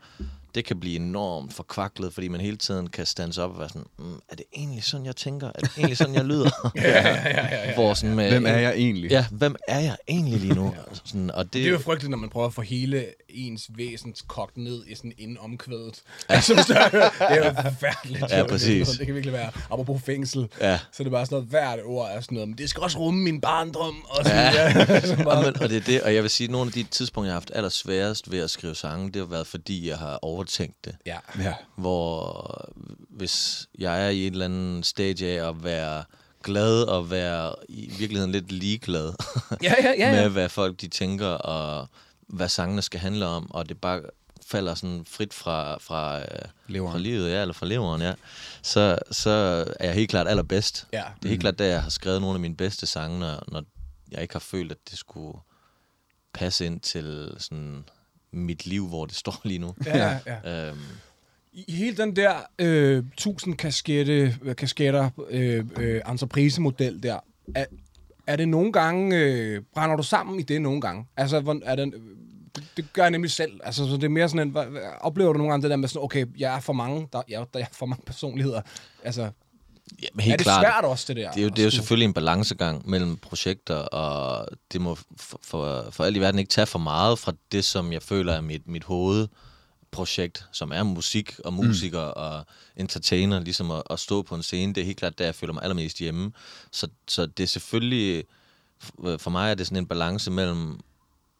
Det kan blive enormt forkvaklet, fordi man hele tiden kan stands op og være sådan, mm, er det egentlig sådan, jeg tænker? Er det egentlig sådan, jeg lyder? ja, ja, ja, ja, Hvor sådan med, Hvem er jeg egentlig? Ja, hvem er jeg egentlig lige nu? Sådan, og det, Det er jo frygteligt, når man prøver at få hele ens væsens kogt ned i sådan inden omkvædet. Altså, så, det er jo forfærdeligt. Ja, præcis. Det kan virkelig være, apropos fængsel, Ja. så er det bare sådan noget, hvert ord er sådan noget, men det skal også rumme min barndom. Og sådan, ja. ja. så og, bare, men, og det er det, og jeg vil sige, at nogle af de tidspunkter, jeg har haft allersværest ved at skrive sange, det har været, fordi jeg har overtænkt det. ja. Ja. hvor hvis jeg er i et eller andet stage af at være glad og være i virkeligheden lidt ligeglad Ja, ja, ja, ja. med, hvad folk de tænker og hvad sangene skal handle om, og det bare falder sådan frit fra, fra, øh, Leveren. fra livet, ja, eller fra leveren, ja, så, så er jeg helt klart allerbedst. Ja. Det er helt klart, da jeg har skrevet nogle af mine bedste sange, når, når jeg ikke har følt, at det skulle passe ind til sådan mit liv, hvor det står lige nu. Ja, ja. Øhm, I hele den der øh, 1000 kaskette, øh, kasketter øh, øh, entreprisemodel der, er, er det nogle gange, øh, brænder du sammen i det nogle gange? Altså, er det, det, det gør jeg nemlig selv. Altså, så det er mere sådan en, hvad- oplever du nogle gange det der med sådan, okay, jeg er for mange, der, jeg, der er for mange personligheder. Altså, ja, men helt er det klart, svært også, det der? Det er jo, det er jo selvfølgelig en balancegang mellem projekter, og det må for, for, for alt i verden ikke tage for meget fra det, som jeg føler er mit, mit hovedprojekt, som er musik og musiker mm. og entertainer, ligesom at, at stå på en scene. Det er helt klart der, jeg føler mig allermest hjemme. Så, så det er selvfølgelig, for for mig er det sådan en balance mellem,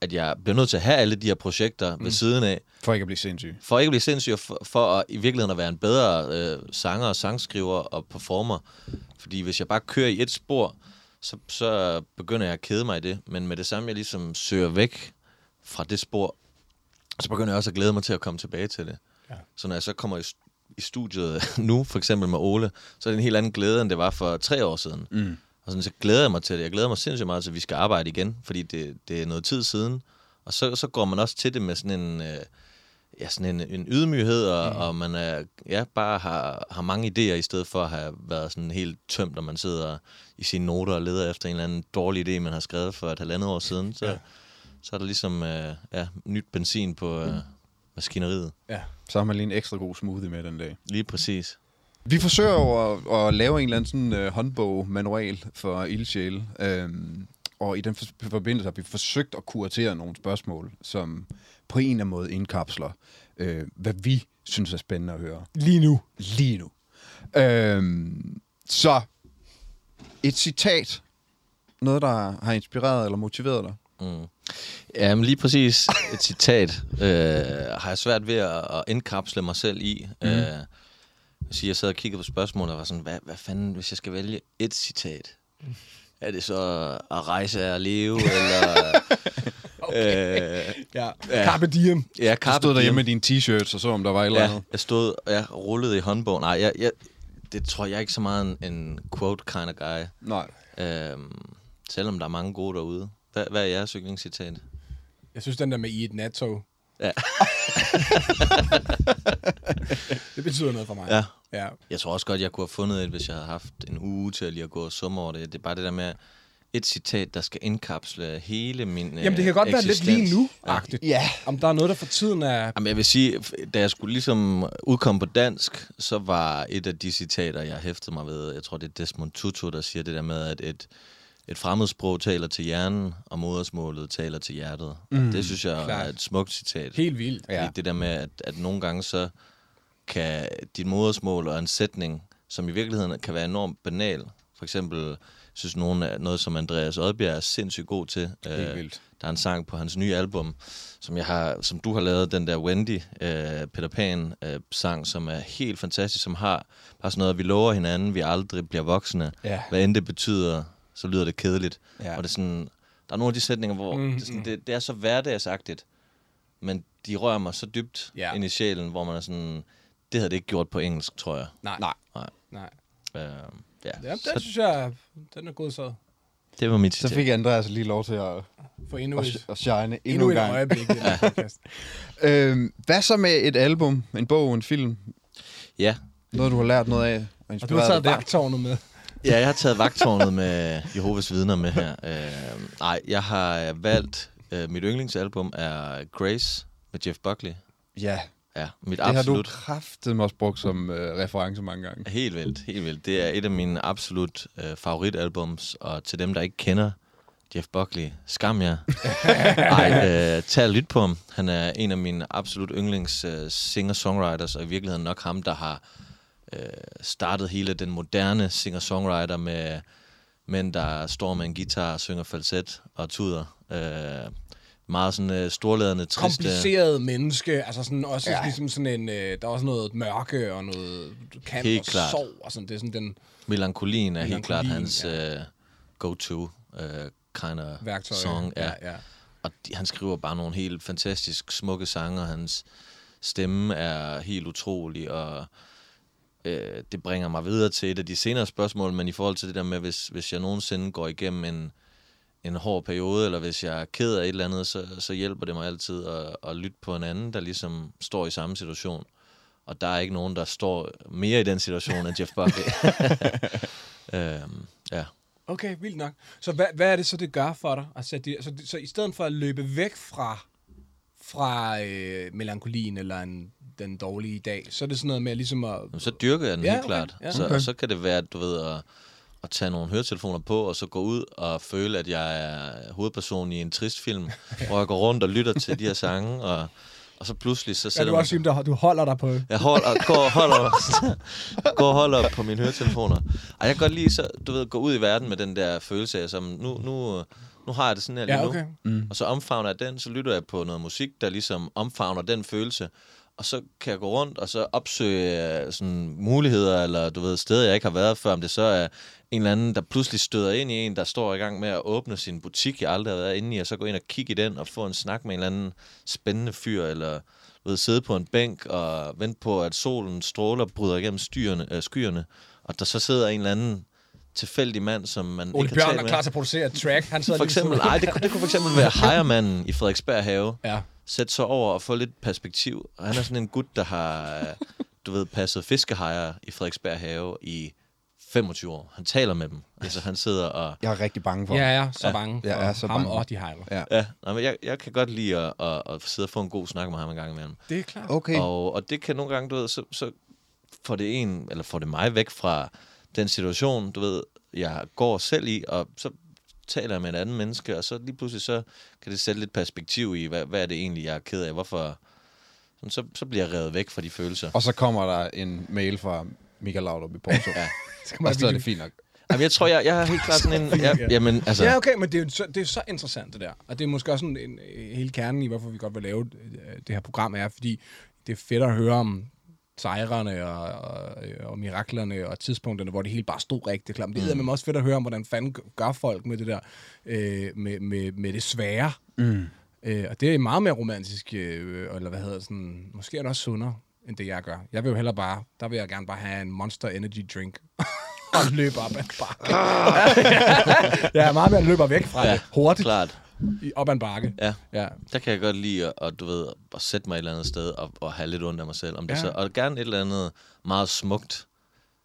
at jeg bliver nødt til at have alle de her projekter mm. ved siden af, For ikke at blive sindssyg. for ikke at blive sindssyg, og for, for at, i virkeligheden at være en bedre øh, sanger og sangskriver og performer. Fordi hvis jeg bare kører i et spor, så, så begynder jeg at kede mig i det. Men med det samme, jeg ligesom søger væk fra det spor, så begynder jeg også at glæde mig til at komme tilbage til det. Ja. Så når jeg så kommer i, i studiet nu, for eksempel med Ole, så er det en helt anden glæde, end det var for tre år siden. Mm. Og sådan, så glæder jeg mig til det. Jeg glæder mig sindssygt meget til, at vi skal arbejde igen, fordi det, det er noget tid siden. Og så, så går man også til det med sådan en, øh, ja, sådan en, en ydmyghed, og, mm. og man er, ja, bare har, har mange idéer, i stedet for at have været sådan helt tømt, når man sidder i sine noter og leder efter en eller anden dårlig idé, man har skrevet for et halvandet år siden. Så, ja. så er der ligesom øh, ja, nyt benzin på øh, maskineriet. Ja. Så har man lige en ekstra god smoothie med den dag. Lige præcis. Vi forsøger jo at, at lave en eller anden sådan, uh, håndbog-manual for ildsjæle. Øhm, og i den for- forbindelse har vi forsøgt at kuratere nogle spørgsmål, som på en eller anden måde indkapsler, øh, hvad vi synes er spændende at høre Lige nu. lige nu. Øhm, så et citat. Noget, der har inspireret eller motiveret dig. Mm. Jamen lige præcis et citat øh, har jeg svært ved at, at indkapsle mig selv i. Mm. Øh, jeg siger, jeg sad og kiggede på spørgsmålet og var sådan, hvad, hvad fanden, hvis jeg skal vælge et citat? Er det så at rejse er at leve, eller... okay. øh, Ja. Ja. Carpe diem. ja, Du Carpe stod derhjemme diem. med dine t-shirts og så, om der var et eller Ja, andet. jeg stod og jeg rullede i håndbogen. Nej, jeg, jeg, det tror jeg ikke så meget en, en quote kind of guy. Nej. Øhm, selvom der er mange gode derude. Hvad, hvad er jeres yndlingscitat? Jeg synes, den der med i et nattog, Ja. det betyder noget for mig. ja. ja. Jeg tror også godt, jeg kunne have fundet et, hvis jeg havde haft en uge til at lige at gå og summe over det. Det er bare det der med et citat, der skal indkapsle hele min Jamen, det kan godt være lidt lige nu-agtigt. Ja. Om der er noget, der for tiden er... Jamen, jeg vil sige, da jeg skulle ligesom udkomme på dansk, så var et af de citater, jeg hæftede mig ved, jeg tror, det er Desmond Tutu, der siger det der med, at et, et fremmedsprog taler til hjernen, og modersmålet taler til hjertet. Mm, det synes jeg klart. er et smukt citat. Helt vildt. Ja. Det der med, at, at nogle gange så kan dit modersmål og en sætning, som i virkeligheden kan være enormt banal, for eksempel, synes nogen er noget, som Andreas Odbjerg er sindssygt god til. Helt vildt. Der er en sang på hans nye album, som, jeg har, som du har lavet, den der Wendy, øh, Peter Pan øh, sang, som er helt fantastisk, som har bare sådan noget, at vi lover hinanden, vi aldrig bliver voksne. Ja. Hvad end det betyder, så lyder det kedeligt. Ja. Og det er sådan, der er nogle af de sætninger, hvor Mm, det, er sådan, det, det er så hverdagsagtigt, men de rører mig så dybt Ja. ind i sjælen, hvor man er sådan, det havde det ikke gjort på engelsk, tror jeg. Nej. Nej. Nej. Nej. Øh, ja. Ja, den så synes jeg, den er god så. det var mit Så fik Andreas lige lov til at, For endnu at, et, at shine endnu, endnu en gang. øjeblik. Øhm, hvad så med et album, en bog, en film? Ja. Noget, du har lært noget af? Og Og du har inspireret taget der? vagtårnet med. Ja, jeg har taget vagtårnet med Jehovas vidner med her. Øh, nej, jeg har valgt, øh, mit yndlingsalbum er Grace med Jeff Buckley. Ja, Ja, mit det har du absolut... kraftedeme også brugt som øh, reference mange gange. Helt vildt, helt vildt. Det er et af mine absolut øh, favoritalbums, og til dem, der ikke kender Jeff Buckley, skam jer. Ej, øh, tag og lyt på ham. Han er en af mine absolut yndlings øh, singer-songwriters, og i virkeligheden nok ham, der har øh, startet hele den moderne singer-songwriter med mænd, der står med en guitar, synger falset og tuder. Øh, meget sådan øh, storladende, triste... Kompliceret menneske, altså sådan også Ja. ja. ligesom sådan en, øh, der er også noget mørke og noget kamp Helt og klart. sorg og sådan, det er sådan den Melankolien er helt klart Melankolien, hans ja. øh, go-to øh, kind of værktøj. song. Ja. ja. Og de, han skriver bare nogle helt fantastisk smukke sange, og hans stemme er helt utrolig, og øh, det bringer mig videre til et af de senere spørgsmål, men i forhold til det der med, hvis, hvis jeg nogensinde går igennem en, en hård periode, eller hvis jeg er ked af et eller andet, så, så hjælper det mig altid at, at lytte på en anden, der ligesom står i samme situation. Og der er ikke nogen, der står mere i den situation end Jeff Buckley. øhm, ja. Okay, vildt nok. Så hvad, hvad er det så, det gør for dig? Altså, det, så, så i stedet for at løbe væk fra, fra øh, melankolien eller en, den dårlige dag, så er det sådan noget med ligesom at... Jamen, så dyrker jeg den Ja, helt okay. klart. Ja. Så, Okay. og så kan det være, at du ved, at, at tage nogle høretelefoner på, og så gå ud og føle, at jeg er hovedperson i en trist film, hvor jeg går rundt og lytter til de her sange, og, og så pludselig så Ja, sætter du man også sige, du holder dig på... jeg holder, går, holder, går og holder på mine høretelefoner. Og jeg kan godt lide så, du ved, gå ud i verden med den der følelse af, som nu, nu, nu har jeg det sådan her lige Ja, nu. okay. Mm. Og så omfavner jeg den, så lytter jeg på noget musik, der ligesom omfavner den følelse. Og så kan jeg gå rundt og så opsøge øh, sådan muligheder, eller du ved, steder, jeg ikke har været før, om det så er en eller anden, der pludselig støder ind i en, der står i gang med at åbne sin butik, jeg aldrig har været inde i, og så gå ind og kigge i den og få en snak med en eller anden spændende fyr, eller du ved, sidde på en bænk og vente på, at solen stråler bryder igennem styrene, øh, skyerne, og der så sidder en eller anden tilfældig mand, som man Ole ikke Bjørn er klar til at producere et track. Han sidder For eksempel, ej, det, kunne- det kunne for eksempel være Hejermanden i Frederiksberg Have, Ja. Sætte sig over og få lidt perspektiv. Og han er sådan en gut, der har, du ved, passet fiskehajer i Frederiksberg Have i 25 år. Han taler med dem. Altså, han sidder og... Jeg er rigtig bange for Jeg er så Ja. bange for Jeg er så ham bange. og de hejler. Ja. Ja, nej, men jeg, jeg kan godt lide at, at, at sidde og få en god snak med ham en gang imellem. Det er klart. Okay. Og, og det kan nogle gange, du ved, så, så får det en, eller får det mig væk fra den situation, du ved, jeg går selv i, og så taler jeg med et andet menneske, og så lige pludselig så kan det sætte lidt perspektiv i, hvad, hvad er det egentlig, jeg er ked af, hvorfor... Sådan, så, så bliver jeg revet væk fra de følelser. Og så kommer der en mail fra Michael Laudrup i Porto. Ja. Og så er det fint nok. Jamen, jeg tror, jeg, jeg har helt klart sådan en... Ja, jamen, altså... Ja, okay, men det er, jo så, det er så interessant, det der. Og det er måske også sådan en, en, hele kernen i, hvorfor vi godt vil lave øh, det her program, er, fordi det er fedt at høre om sejrene og, og, og miraklerne og tidspunkterne, hvor det hele bare stod rigtig klart. Men det er mm. også fedt at høre om, hvordan fanden gør folk med det der, øh, med, med, med det svære. Mm. Øh, og det er meget mere romantisk, øh, eller hvad hedder sådan, måske er det også sundere, end det jeg gør. Jeg vil jo heller bare, der vil jeg gerne bare have en Monster Energy drink. og løbe op ad en bakke. jeg er meget mere løber væk fra Ja, det. Hurtigt Klart. I- op ad en bakke. Ja. Ja. Der kan jeg godt lide at, at du ved, at sætte mig et eller andet sted og, og have lidt ondt af mig selv. Om det Ja. så, og gerne et eller andet meget smukt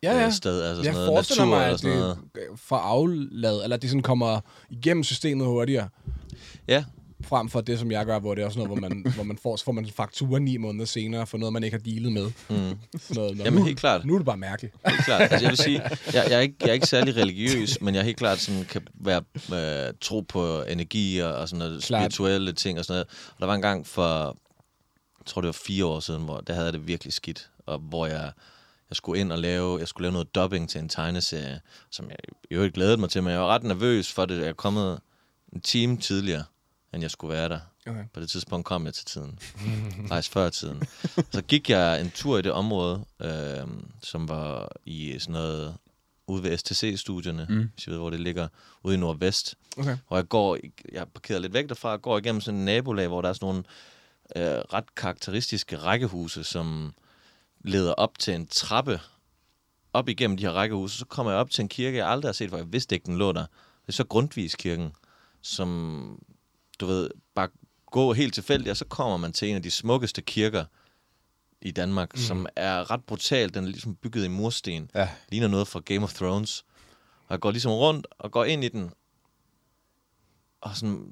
Ja, ja. øh, sted. Altså Jeg noget forestiller natur mig, at sådan noget. det får afladet, eller det sådan kommer igennem systemet hurtigere, Ja, frem for det, som jeg gør, hvor det er også noget, hvor man, hvor man får, så får man en faktura ni måneder senere for noget, man ikke har dealet med. Mm. Sådan noget, Jamen, nu, helt klart. Nu er det bare mærkeligt. helt klart. Altså, jeg vil sige, jeg, jeg, er ikke, jeg er ikke særlig religiøs, men jeg helt klart sådan, kan være, øh, tro på energi og, og sådan noget Klart. spirituelle ting og sådan noget. Og der var en gang for, jeg tror det var fire år siden, hvor der havde jeg det virkelig skidt, og hvor jeg, jeg skulle ind og lave, jeg skulle lave noget dubbing til en tegneserie, som jeg i øvrigt glædede mig til, men jeg var ret nervøs for det. Jeg er kommet en time tidligere, end jeg skulle være der. Okay. På det tidspunkt kom jeg til tiden. Faktisk før tiden. Så gik jeg en tur i det område, øh, som var i sådan noget ude ved STC-studierne, mm. hvis jeg ved, hvor det ligger, ude i Nordvest. Okay. Og jeg går, jeg er parkeret lidt væk derfra, og går igennem sådan en nabolag, hvor der er sådan nogle øh, ret karakteristiske rækkehuse, som leder op til en trappe op igennem de her rækkehuse. Så kommer jeg op til en kirke, jeg aldrig har set, for jeg vidste ikke, den lå der. Det er så Grundtvigskirken, som, du ved, bare gå helt tilfældigt, og så kommer man til en af de smukkeste kirker i Danmark, mm. som er ret brutal. Den er ligesom bygget i mursten. Ja. Ligner noget fra Game of Thrones. Og jeg går ligesom rundt og går ind i den. Og sådan,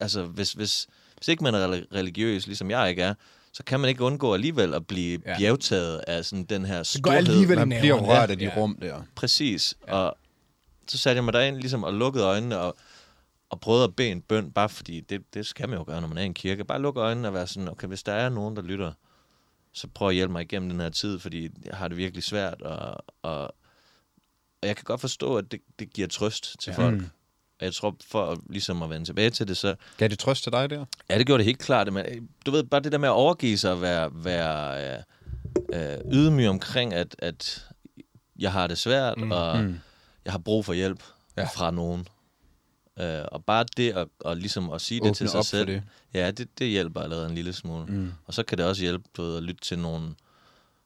altså, hvis, hvis, hvis ikke man er reli- religiøs, ligesom jeg ikke er, så kan man ikke undgå alligevel at blive Ja. bjergtaget af sådan den her går storhed. alligevel Man bliver rørt af de Ja. rum der. Præcis. Ja. Og så satte jeg mig derind ligesom, og lukkede øjnene og, og prøvede at bede en bøn, bare fordi det, det skal man jo gøre, når man er i en kirke. Bare lukke øjnene og være sådan, okay, hvis der er nogen, der lytter, så prøv at hjælpe mig igennem den her tid, fordi jeg har det virkelig svært, og, og, og jeg kan godt forstå, at det, det giver trøst til ja. folk. Mm. Og jeg tror, for at, ligesom at vende tilbage til det, så Gav det trøst til dig der? Ja, det gjorde det helt klart. Men øh, du ved, bare det der med at overgive sig og være, være øh, øh, ydmyg omkring, at, at jeg har det svært, mm. og Mm. jeg har brug for hjælp ja. fra nogen. Øh, og bare det at, og ligesom at sige det Åbne til sig selv, det. ja, det, det hjælper allerede en lille smule. Mm. Og så kan det også hjælpe du ved, at lytte til nogle,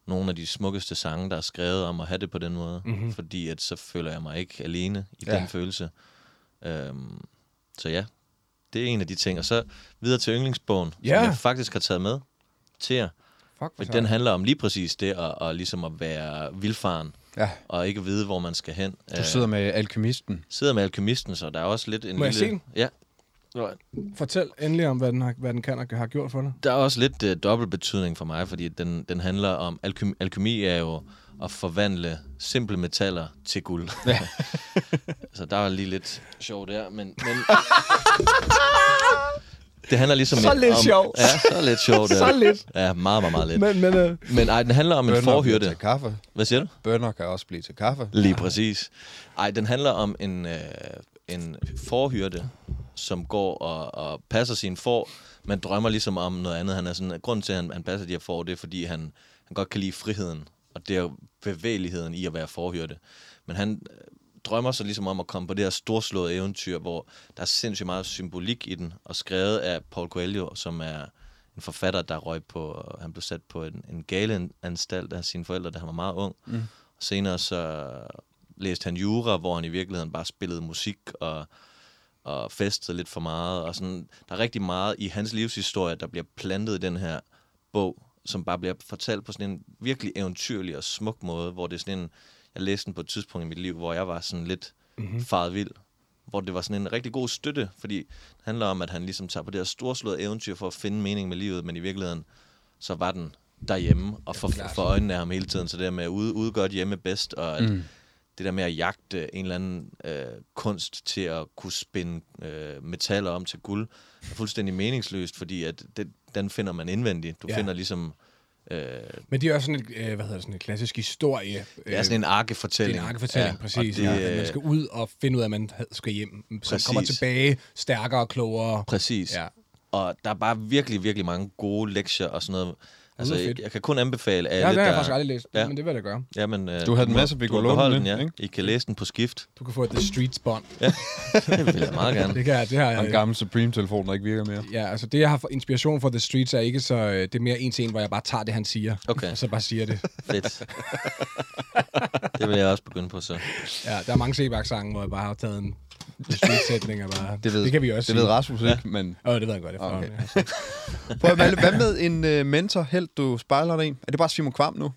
nogle af de smukkeste sange, der er skrevet om at have det på den måde. Mhm. Mm-hmm. Fordi at så føler jeg mig ikke alene i Ja. den følelse. Øhm, så ja, det er en af de ting. Og så videre til yndlingsbogen, Ja. som jeg faktisk har taget med til jer. Fuck, For den handler om lige præcis det, at, at, ligesom at være vildfaren, Ja. og ikke vide, hvor man skal hen. Du sidder med alkymisten. sidder med alkymisten, så der er også lidt en Må jeg lille... se den? Ja. Fortæl endelig om, hvad den, har, hvad den kan og har gjort for dig. Der er også lidt uh, dobbelt betydning for mig, fordi den, den handler om... Alkym, alkymi er jo at forvandle simple metaller til guld. Ja. så der var lige lidt sjov der, men... men det handler ligesom Så lidt om, sjov. Ja, så lidt sjov. Så lidt. Ja, meget, meget, meget lidt. Men, men øh, Men ej, den handler om en forhyrte. til kaffe. Hvad siger du? Bønner kan også blive til kaffe. Lige præcis. Ej, den handler om en, øh, en forhyrte, som går og, og passer sin får, men drømmer ligesom om noget andet. Han er sådan, grunden til, at han, han passer de her får, det er, fordi han, han godt kan lide friheden, og det er jo bevægeligheden i at være forhyrte. Men han øh, drømmer så ligesom om at komme på det her storslåede eventyr, hvor der er sindssygt meget symbolik i den, og skrevet af Paul Coelho, som er en forfatter, der røg på, han blev sat på en, en galeanstalt af sine forældre, da han var meget ung. Mm. Senere så læste han jura, hvor han i virkeligheden bare spillede musik og, og festet lidt for meget. Og sådan, der er rigtig meget i hans livshistorie, der bliver plantet i den her bog, som bare bliver fortalt på sådan en virkelig eventyrlig og smuk måde, hvor det er sådan en, jeg læste den på et tidspunkt i mit liv, hvor jeg var sådan lidt mm-hmm. faret vild, hvor det var sådan en rigtig god støtte, fordi det handler om, at han ligesom tager på det her storslåede eventyr for at finde mening med livet, men i virkeligheden, så var den derhjemme og for, for øjnene af ham hele tiden, så det der med at ude, ude godt hjemme bedst, og at mm. det der med at jagte en eller anden øh, kunst til at kunne spinde øh, metaller om til guld, er fuldstændig meningsløst, fordi at det, den finder man indvendigt. Du Ja. ja. finder ligesom... Øh, Men det er også sådan et, øh, hvad hedder det, sådan et klassisk historie. det er sådan en Det arkefortælling. er en arkefortælling, ja, præcis. Det, det, ja, man skal ud og finde ud af, at man skal hjem. Så Præcis. kommer tilbage stærkere og klogere. Præcis. Ja. Og der er bare virkelig, virkelig mange gode lektier og sådan noget. Altså, jeg, jeg kan kun anbefale alle, Ja, det har jeg der... faktisk aldrig læst, Ja. men det vil jeg da gøre. Jamen, øh, Du havde den må- med, så vi du kunne har låne beholdt den, ja. ikke? I kan læse den på skift. Du kan få et The Streets bånd. Det vil jeg meget gerne. Det, kan, jeg- det har Og en jeg. gammel Supreme-telefon, der ikke virker mere. Ja, altså det, jeg har inspiration for The Streets, er ikke så... øh, Det er mere en til en, hvor jeg bare tager det, han siger. Okay. Og så bare siger det. Fedt. det vil jeg også begynde på, så. Ja, der er mange Sebak-sange, hvor jeg bare har taget en The Streets-sætning og bare... Det, ved, det kan vi også Det sige. ved Rasmus ikke, men... Åh, det ved jeg godt. Det Okay. okay. Prøv, hvad, hvad med en uh, mentor, helt du spejler dig i? Er det bare Simon Kvam nu?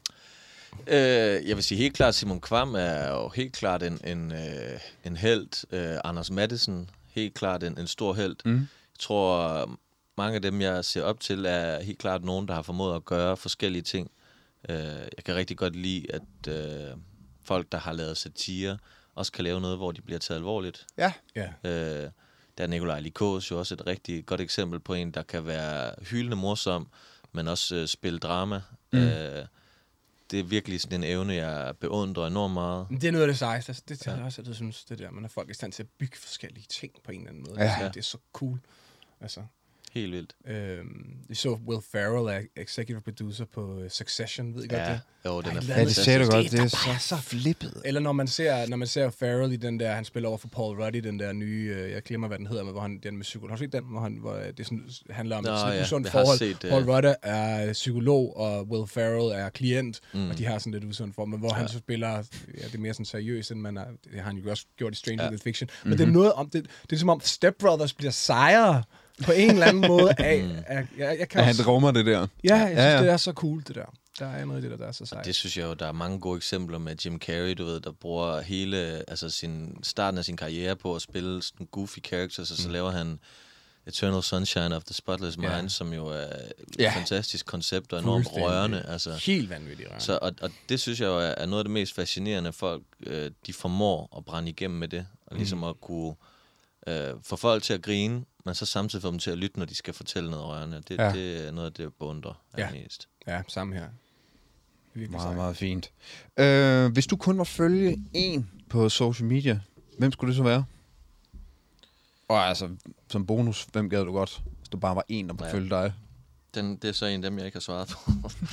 Øh, jeg vil sige helt klart, Simon Kvam er jo helt klart en, en, øh, en held. Øh, Anders Madsen, helt klart en, en stor held. Mm. Jeg tror, mange af dem, jeg ser op til, er helt klart nogen, der har formået at gøre forskellige ting. Øh, jeg kan rigtig godt lide, at øh, folk, der har lavet satire, også kan lave noget, hvor de bliver taget alvorligt. Ja. Ja. Øh, der er Nikolaj Likos jo også et rigtig godt eksempel på en, der kan være hyldende morsom, men også øh, spille drama. Mm. Øh, det er virkelig sådan en evne, jeg beundrer enormt meget. Men det er noget af det sejeste. Altså, det tager ja. også, at jeg synes, det der, man er folk i stand til at bygge forskellige ting på en eller anden måde. Ja. Altså, det er så cool. Altså, Helt vildt. øhm, vi så Will Ferrell er executive producer på øh, Succession, ved I godt Ja, det? jo, den er lad Ja, det sagde du godt. Det Det er er bare så flippet. Eller når man ser, når man ser Farrell i den der, han spiller over for Paul Rudd i den der nye, øh, jeg glemmer, hvad den hedder, men hvor han, den med psykolog. Har du set den, hvor, han, hvor øh, det sådan, handler om Nå, et sådan et ja, usundt har forhold? set, øh, Paul Rudd er psykolog, og Will Ferrell er klient, mm. Og de har sådan lidt usundt forhold, men hvor ja. han så spiller, ja, det er mere sådan seriøst, end man er, det har han jo også gjort i Stranger Ja. Than Fiction. Men mm-hmm. det er noget om, det, det er som om Step Brothers bliver sejre på en eller anden måde af, af jeg, jeg kan han også, rummer det der. ja, jeg synes, Ja, ja. det er så cool, det der. Der er noget i det der, der er så sejt. Det synes jeg jo, der er mange gode eksempler med Jim Carrey, du ved, der bruger hele, altså sin, starten af sin karriere på at spille sådan goofy characters, og så mm. laver han Eternal Sunshine of the Spotless. Mind, som jo er et Ja. fantastisk koncept og enormt rørende. Altså. Helt vanvittigt rørende. Så, og, og det synes jeg jo er, er noget af det mest fascinerende, folk øh, de formår at brænde igennem med det, og ligesom Mm. at kunne øh, få folk til at grine, men så samtidig få dem til at lytte, når de skal fortælle noget rørende. Det, Ja. det er noget af det, jeg beundrer Ja. mest. Ja, samme her. Virkelig Meget, sejt. meget fint. Øh, hvis du kun må følge en på social media, hvem skulle det så være? Og altså, som bonus, hvem gad du godt, hvis du bare var en, der Ja. følge dig? Den, det er så en af dem, jeg ikke har svaret på.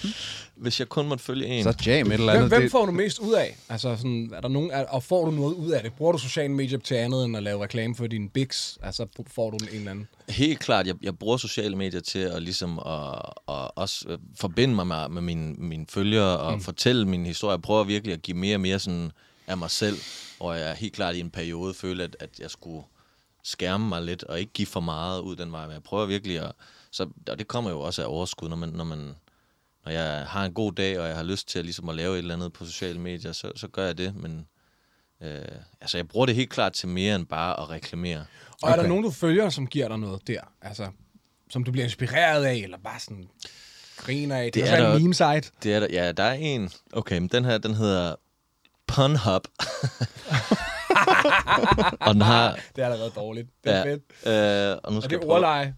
Hvis jeg kun måtte følge en... Så jam et eller Hvem, andet. hvem det, får du mest ud af? Altså, sådan, er der nogen, er, og får du noget ud af det? Bruger du sociale medier til andet end at lave reklame for dine bigs? Altså, får du en eller anden... Helt klart, jeg, jeg bruger sociale medier til at ligesom at, at også øh, forbinde mig med, med mine, mine følgere og mm. fortælle min historie. Jeg prøver virkelig at give mere og mere sådan af mig selv, og jeg helt klart i en periode følte, at, at jeg skulle skærme mig lidt og ikke give for meget ud den vej. Men jeg prøver virkelig at... Så, og det kommer jo også af overskud, når man, når man når jeg har en god dag, og jeg har lyst til at, ligesom at lave et eller andet på sociale medier, så, så gør jeg det. Men øh, altså, jeg bruger det helt klart til mere end bare at reklamere. Og okay. er der nogen, du følger, som giver dig noget der? Altså, som du bliver inspireret af, eller bare sådan griner af? Det, Det det er er der- en meme-site. Det er der, ja, der er en. Okay, men den her, den hedder Punhub. og den har... Det er allerede dårligt. Det er Ja, fedt. øh, og nu Og skal det jeg er prøve- ordleje.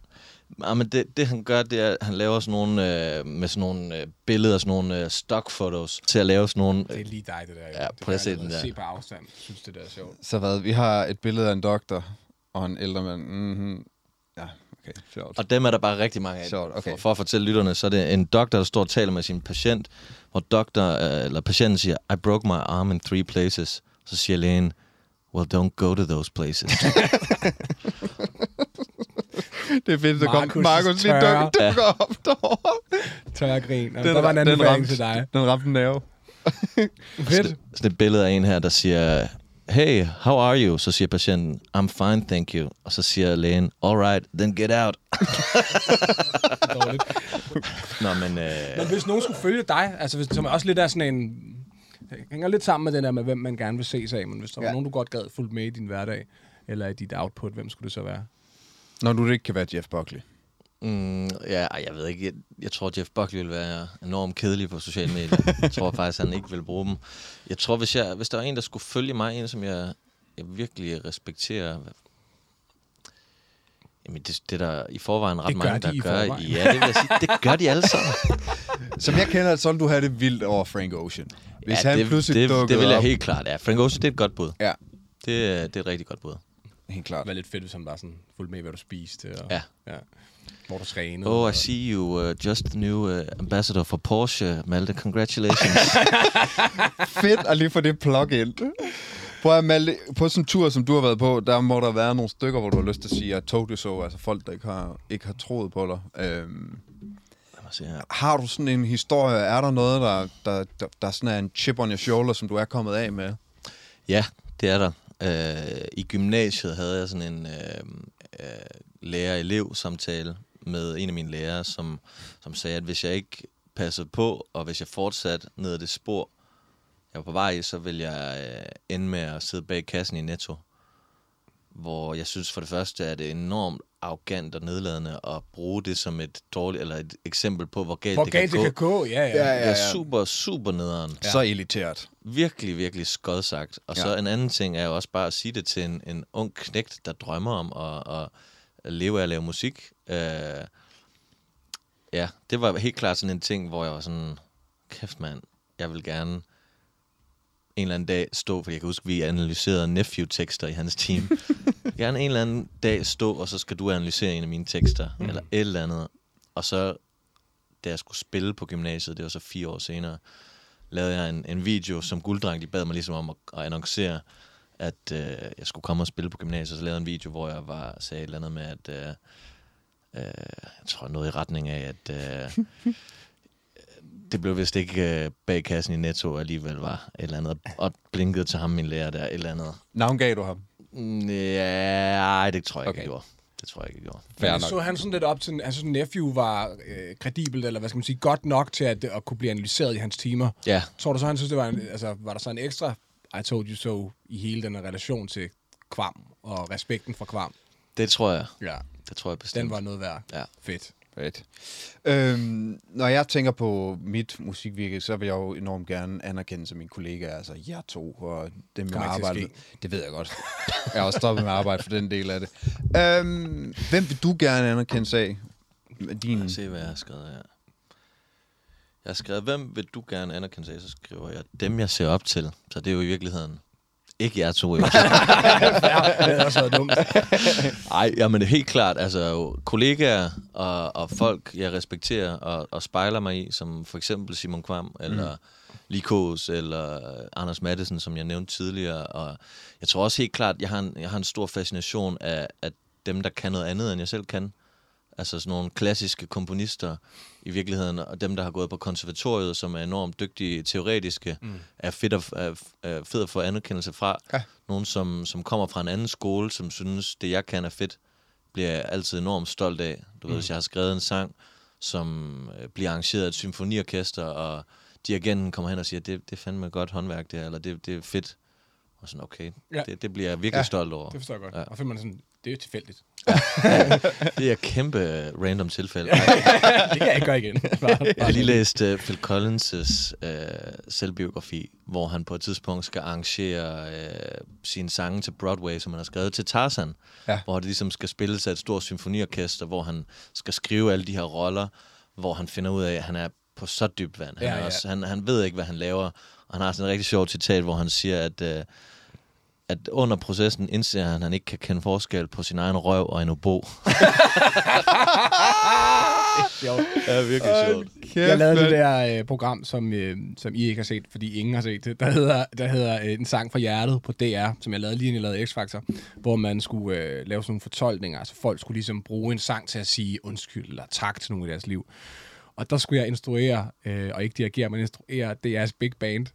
Ja, men det, det han gør, det er, at han laver sådan nogle, øh, med sådan nogle øh, billeder, sådan nogle øh, stock photos, til at lave sådan nogle... Det er lige dig, det der. Ja, det prøv at se den der. Se på afstand. Jeg synes, det der er sjovt. Så hvad, vi har et billede af en doktor og en ældre mand. Mm-hmm. Ja, okay, sjovt. Og dem er der bare rigtig mange af. Sjovt, okay. For, for at fortælle lytterne, så er det en doktor, der står og taler med sin patient, hvor doktor, øh, eller patienten siger, I broke my arm in three places. Så siger lægen, well, don't go to those places. Det er fedt, der kom Markus' lige dukker, dukker op derovre. Tør grin. Og der var en anden den ramte, til dig. Den ramte en nerve. Fedt. sådan et billede af en her, der siger, hey, how are you? Så siger patienten, I'm fine, thank you. Og så siger lægen, all right, then get out. Nå, men... Øh, Men hvis nogen skulle følge dig, altså hvis, som også lidt er sådan en... Det hænger lidt sammen med den der med, hvem man gerne vil ses af, men hvis der ja. Ja. var nogen, du godt gad fuldt med i din hverdag, eller i dit output, hvem skulle det så være? Når du ikke kan være Jeff Buckley. Mm, ja, jeg ved ikke. Jeg, jeg tror, Jeff Buckley vil være enormt kedelig på sociale medier. jeg tror faktisk, han ikke vil bruge dem. Jeg tror, hvis, jeg, hvis der var en, der skulle følge mig, en som jeg, jeg virkelig respekterer... Jamen, det, det er der i forvejen ret Det mange, de der gør. forvejen. Ja, det vil jeg sige. Det gør de alle sammen. Som jeg kender, så vil du have det vildt over Frank Ocean. Hvis ja, han det, pludselig det, dukkede det vil jeg op. helt klart. Ja, Frank Ocean, det er et godt bud. Ja, Det, er- det er et rigtig godt bud. Helt klart. Det var lidt fedt, hvis han bare sådan fulgte med, hvad du spiste. Og, Ja. ja. Hvor du trænede. Oh, I og- see you, uh, just the new uh, ambassador for Porsche, Malte. Congratulations. Fedt at lige få det plug ind. Prøv at Malte, på sådan en tur, som du har været på, der må der være nogle stykker, hvor du har lyst til at sige, at told you so, altså folk, der ikke har, ikke har troet på dig. Øhm, se her. har du sådan en historie? Er der noget, der, der, der, der sådan er en chip on your shoulder, som du er kommet af med? Ja, det er der. Øh, I gymnasiet havde jeg sådan en øh, øh, lærer-elev-samtale med en af mine lærere, som, som sagde, at hvis jeg ikke passede på, og hvis jeg fortsatte ned ad det spor, jeg var på vej i, så ville jeg øh, ende med at sidde bag kassen i Netto. Hvor jeg synes for det første, er det enormt arrogant og nedladende at bruge det som et dårligt, eller et eksempel på, hvor galt Hvor det galt kan det gå. kan gå, ja, ja. Ja, ja. ja. Det er super, super nederen. Ja. Så elitært. Virkelig, virkelig skodsagt. Og Ja. så en anden ting er jo også bare at sige det til en, en ung knægt, der drømmer om at, at leve af at lave musik. Øh, ja, det var helt klart sådan en ting, hvor jeg var sådan, kæft mand, jeg vil gerne en eller anden dag stå, for jeg kan huske, vi analyserede Nephew-tekster i hans team. Jeg gerne en eller anden dag stå, og så skal du analysere en af mine tekster, mm. eller et eller andet. Og så, da jeg skulle spille på gymnasiet, det var så fire år senere, lavede jeg en, en video, som Gulddreng, de bad mig ligesom om at, at annoncere, at øh, jeg skulle komme og spille på gymnasiet. Så lavede jeg en video, hvor jeg var, sagde et eller andet med, at øh, øh, jeg tror noget i retning af, at øh, det blev vist ikke øh, bag kassen i Netto alligevel var et eller andet, og blinkede til ham, min lærer der, et eller andet. Navn gav du ham. Ja, ej, det tror jeg ikke, Okay. jeg gjorde. Det tror jeg ikke, jeg gjorde. Fair nok. så han sådan lidt op til, altså Nephew var øh, kredibelt, eller hvad skal man sige, godt nok til at, at kunne blive analyseret i hans timer. Ja, Tror du så, han synes, det var en, altså, var der så en ekstra I told you so i hele den relation til Kvam og respekten for Kvam? det tror jeg. Ja, Det tror jeg bestemt. den var noget værd. Ja. Fedt. Fedt. Øhm, når jeg tænker på mit musikvirke, så vil jeg jo enormt gerne anerkende som mine kollegaer, altså jer to og dem, jeg arbejder med. Det ved jeg godt. jeg har også stoppet med at arbejde for den del af det. Øhm, hvem vil du gerne anerkende af? Din... Lad se, hvad jeg har skrevet her. Jeg har skrevet, hvem vil du gerne anerkende af? Så skriver jeg, dem jeg ser op til. Så det er jo i virkeligheden ikke jer to. Jo. det havde også dumt. Ej, jamen det er helt klart. Altså kollegaer og, og folk, jeg respekterer og, og spejler mig i, som for eksempel Simon Kvam, eller mm. Likos, eller Anders Mattesen, som jeg nævnte tidligere. Og jeg tror også helt klart, jeg har en, jeg har en stor fascination af, af dem, der kan noget andet, end jeg selv kan. Altså sådan nogle klassiske komponister i virkeligheden, og dem, der har gået på konservatoriet, som er enormt dygtige teoretiske, mm. er fedt at, er, er fedt at få anerkendelse fra. Ja. Nogen, som, som kommer fra en anden skole, som synes, det jeg kan er fedt, bliver jeg altid enormt stolt af. Du ved, hvis jeg har skrevet en sang, som øh, bliver arrangeret af et symfoniorkester, og dirigenten kommer hen og siger, det, det er fandme godt håndværk der, eller det, det er fedt. Og sådan, okay, Ja. det, det bliver jeg virkelig Ja, stolt over. Det forstår jeg godt. Ja. Og så man sådan, det er jo tilfældigt. Det er kæmpe øh, random tilfælde. det kan jeg ikke gøre igen. Bare, Jeg har lige læst uh, Phil Collins' uh, selvbiografi, hvor han på et tidspunkt skal arrangere uh, sine sange til Broadway, som han har skrevet til Tarzan. Ja. Hvor det ligesom skal spilles af et stort symfoniorkester, hvor han skal skrive alle de her roller, hvor han finder ud af, at han er på så dybt vand. Han, Ja, ja. Også, han, han ved ikke, hvad han laver. Og han har sådan et rigtig sjovt citat, hvor han siger, at... Uh, at under processen indser han, at han ikke kan kende forskel på sin egen røv og en obo. sjovt. Det er virkelig sjovt. Jeg lavede det der øh, program, som, øh, som I ikke har set, fordi ingen har set det. Der hedder, der hedder øh, En sang fra hjertet på DR, som jeg lavede lige inden jeg lavede X-Factor, hvor man skulle øh, lave sådan nogle fortolkninger. Altså folk skulle ligesom bruge en sang til at sige undskyld eller tak til nogle i deres liv. Og der skulle jeg instruere, øh, og ikke dirigere, men instruere DR's Big Band.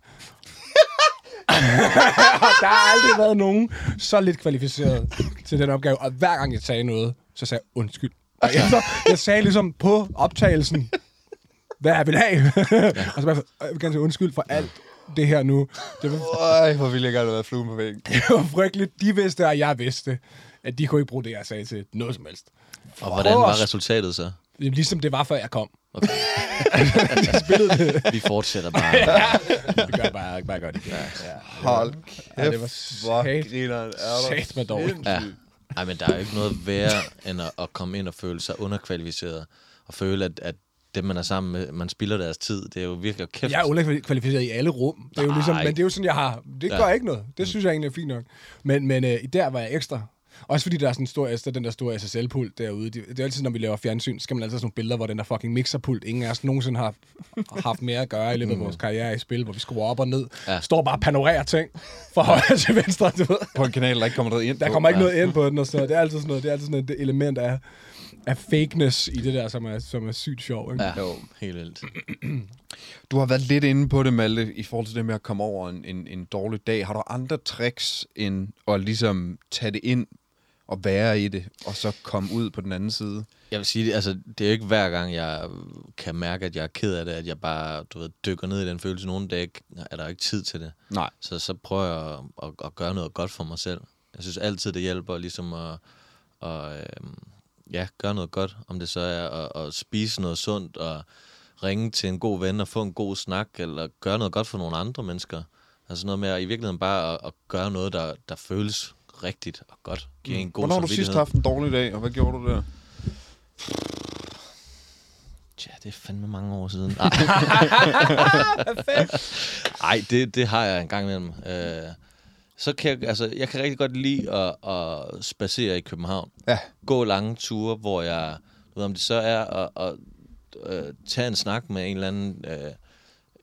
der har aldrig været nogen så lidt kvalificeret til den opgave. Og hver gang jeg sagde noget, så sagde jeg undskyld. Og jeg, så, jeg sagde ligesom på optagelsen, hvad jeg vil have. og så bare, jeg vil gerne sige undskyld for alt det her nu. Det var, Øj, hvor ville jeg gerne have været fluen på væggen. det var frygteligt. De vidste, og jeg vidste, at de kunne ikke bruge det, jeg sagde til noget som helst. Og hvordan var resultatet så? Ligesom det var, før jeg kom. Okay. Jeg spillede det. Vi fortsætter bare. Det gør bare, bare godt igen. Ja. Hold Ja, det var hvor grineren er sat med dårligt. Ja. Ej, men der er jo ikke noget værre, end at, at komme ind og føle sig underkvalificeret. Og føle, at, at dem, man er sammen med, man spilder deres tid. Det er jo virkelig kæft. Jeg er underkvalificeret i alle rum. Det er jo ligesom, men det er jo sådan, jeg har... Det Ja. gør ikke noget. Det synes jeg egentlig er fint nok. Men, men øh, der var jeg ekstra. Også fordi der er sådan en stor, altså, den der store SSL-pult derude. Det, det er altid, når vi laver fjernsyn, så skal man altid have sådan nogle billeder, hvor den der fucking mixerpult, ingen af os nogensinde har haft mere at gøre i løbet af vores karriere i spil, hvor vi skruer op og ned. Ja. Står bare og panorerer ting fra højre til venstre, du ved. På en kanal, der ikke kommer noget ind Der kommer ikke noget ind på den og sådan noget. Det er altid sådan noget, det er altid sådan et element af, af fakeness i det der, som er, som er sygt sjov. Ikke? Ja, Jo. helt vildt. Du har været lidt inde på det, Malte, i forhold til det med at komme over en, en, en dårlig dag. Har du andre tricks end at ligesom tage det ind og være i det, og så komme ud på den anden side? Jeg vil sige, altså, det er jo ikke hver gang, jeg kan mærke, at jeg er ked af det, at jeg bare du ved, dykker ned i den følelse. Nogle dage er der ikke tid til det. Nej. Så så prøver jeg at, at, at gøre noget godt for mig selv. Jeg synes altid, det hjælper ligesom at, at øh, ja, gøre noget godt. Om det så er at, at spise noget sundt, og ringe til en god ven og få en god snak, eller gøre noget godt for nogle andre mennesker. Altså noget med at i virkeligheden bare at, at gøre noget, der, der føles rigtigt og godt. Giver en god Hvornår har du sidst haft en dårlig dag, og hvad gjorde du der? Ja, det er fandme mange år siden. Nej, det, det har jeg en gang imellem. Øh, så kan jeg, altså, jeg kan rigtig godt lide at, at spacere i København. Ja. Gå lange ture, hvor jeg, du ved, om det så er at, at, at tage en snak med en eller anden, øh,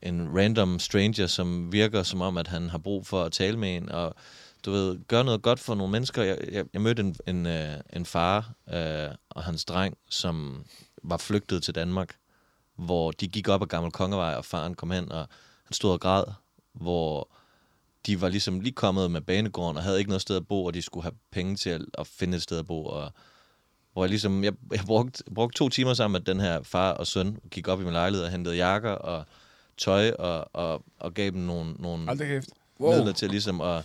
en random stranger, som virker som om, at han har brug for at tale med en, og du ved, gøre noget godt for nogle mennesker. Jeg, jeg, jeg mødte en, en, øh, en far øh, og hans dreng, som var flygtet til Danmark, hvor de gik op ad Gammel Kongevej, og faren kom hen, og han stod og græd, hvor de var ligesom lige kommet med banegården, og havde ikke noget sted at bo, og de skulle have penge til at, at finde et sted at bo, og hvor jeg ligesom, jeg, jeg brugte, brugte to timer sammen med den her far og søn, gik op i min lejlighed og hentede jakker og tøj, og, og, og gav dem nogle, nogle da kæft. wow. midler til ligesom at,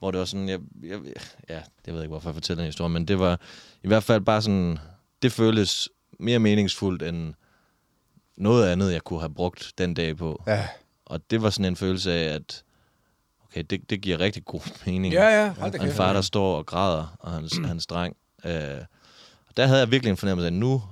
hvor det var sådan, jeg, jeg, ja, jeg ved ikke, hvorfor jeg fortæller den historie, men det var i hvert fald bare sådan, det føles mere meningsfuldt end noget andet, jeg kunne have brugt den dag på. Ja. Og det var sådan en følelse af, at okay, det, det giver rigtig god mening. Ja, ja. Hold da en far, der står og græder, og hans, hans dreng. Øh, og der havde jeg virkelig en fornemmelse af, at nu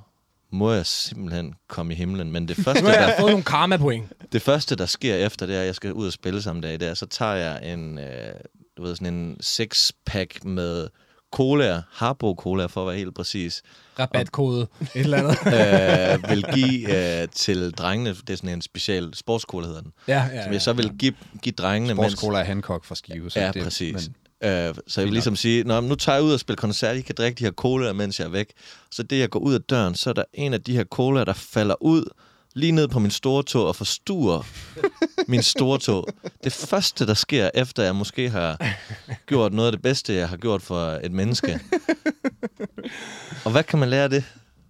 må jeg simpelthen komme i himlen. Men det første, der, jeg fået nogle karma-point. det første, der sker efter det er, at jeg skal ud og spille samme dag, det er, så tager jeg en, øh, du ved, sådan en six-pack med cola, Harbo Cola for at være helt præcis, Rabatkode. Et eller andet. øh, vil give øh, til drengene. Det er sådan en special sportscola, hedder den. Ja, ja, Som jeg så vil give, give drengene, mens, Sportscola er Hancock fra Skive. Så Ja, det, præcis. Men, Øh, så jeg vil ligesom sige, Nå, nu tager jeg ud og spiller koncert, I kan drikke de her cola, mens jeg er væk. Så det, jeg går ud af døren, så er der en af de her cola, der falder ud lige ned på min store tog og forstuer min store tog. Det første, der sker, efter jeg måske har gjort noget af det bedste, jeg har gjort for et menneske. Og hvad kan man lære af det?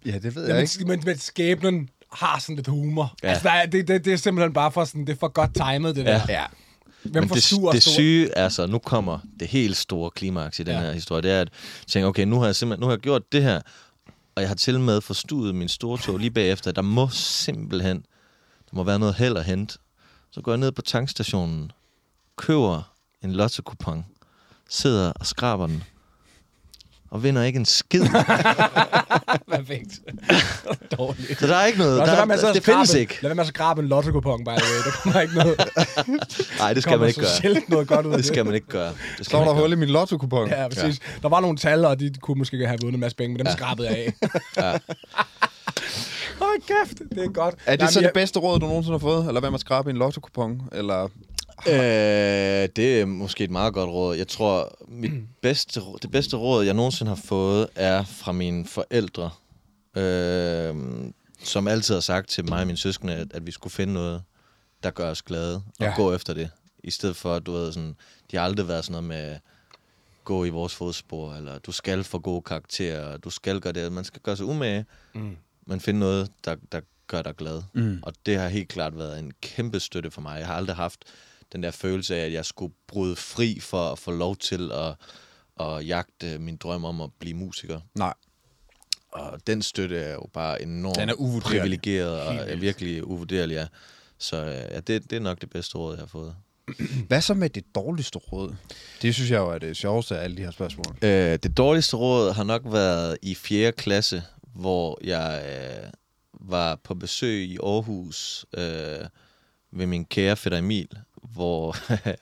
ja, det ved Ja, jeg ikke. men, men, skæbnen har sådan lidt humor. Ja. Ja. Altså, der er, det, det, det er simpelthen bare for sådan, det er for godt timet, det der. Ja. Ja. Hvem Men det, sur det stor? syge er så, nu kommer det helt store klimaks i den Ja. her historie, det er, at jeg tænker, okay, nu har jeg simpelthen nu har jeg gjort det her, og jeg har til med forstudet min store tog lige bagefter. Der må simpelthen, der må være noget held at hente. Så går jeg ned på tankstationen, køber en lotto sidder og skraber den, og vinder ikke en skid. Perfekt. Dårligt. Så der er ikke noget, Nå, så der, at sidde det findes ikke. Lad være med at skrabe en lotto-kupon, by the way. Der kommer ikke noget, Nej, det skal man ikke gøre. noget godt ud af Det skal man ikke gøre. Det skal Så var man der hul i min lotto-kupon. Ja, præcis. Ja. Der var nogle tal, og de kunne måske have vundet en masse penge, men dem ja. skrabede jeg af. Ja. Hold kæft, det er godt. Er det Jamen, så jeg- det bedste råd, du nogensinde har fået? Eller hvad at skrabe en lotto-kupon? Eller... Øh, det er måske et meget godt råd. Jeg tror, mit bedste, det bedste råd, jeg nogensinde har fået, er fra mine forældre, øh, som altid har sagt til mig og mine søskende, at, at vi skulle finde noget, der gør os glade, og Ja. gå efter det, i stedet for, at du ved, sådan, de har aldrig været sådan noget med gå i vores fodspor, eller du skal få gode karakterer, du skal gøre det. Man skal gøre sig umage, Mm. men finde noget, der, der gør dig glad. Mm. Og det har helt klart været en kæmpe støtte for mig. Jeg har aldrig haft den der følelse af, at jeg skulle bryde fri for at få lov til at, at jagte min drøm om at blive musiker. Nej. Og den støtte er jo bare enormt Den er privilegeret og er virkelig uvurderlig, ja. Så øh, ja, det, det er nok det bedste råd, jeg har fået. Hvad så med det dårligste råd? Det synes jeg jo er det sjoveste af alle de her spørgsmål. Øh, det dårligste råd har nok været i 4. klasse, hvor jeg øh, var på besøg i Aarhus øh, ved min kære fætter Emil, hvor jeg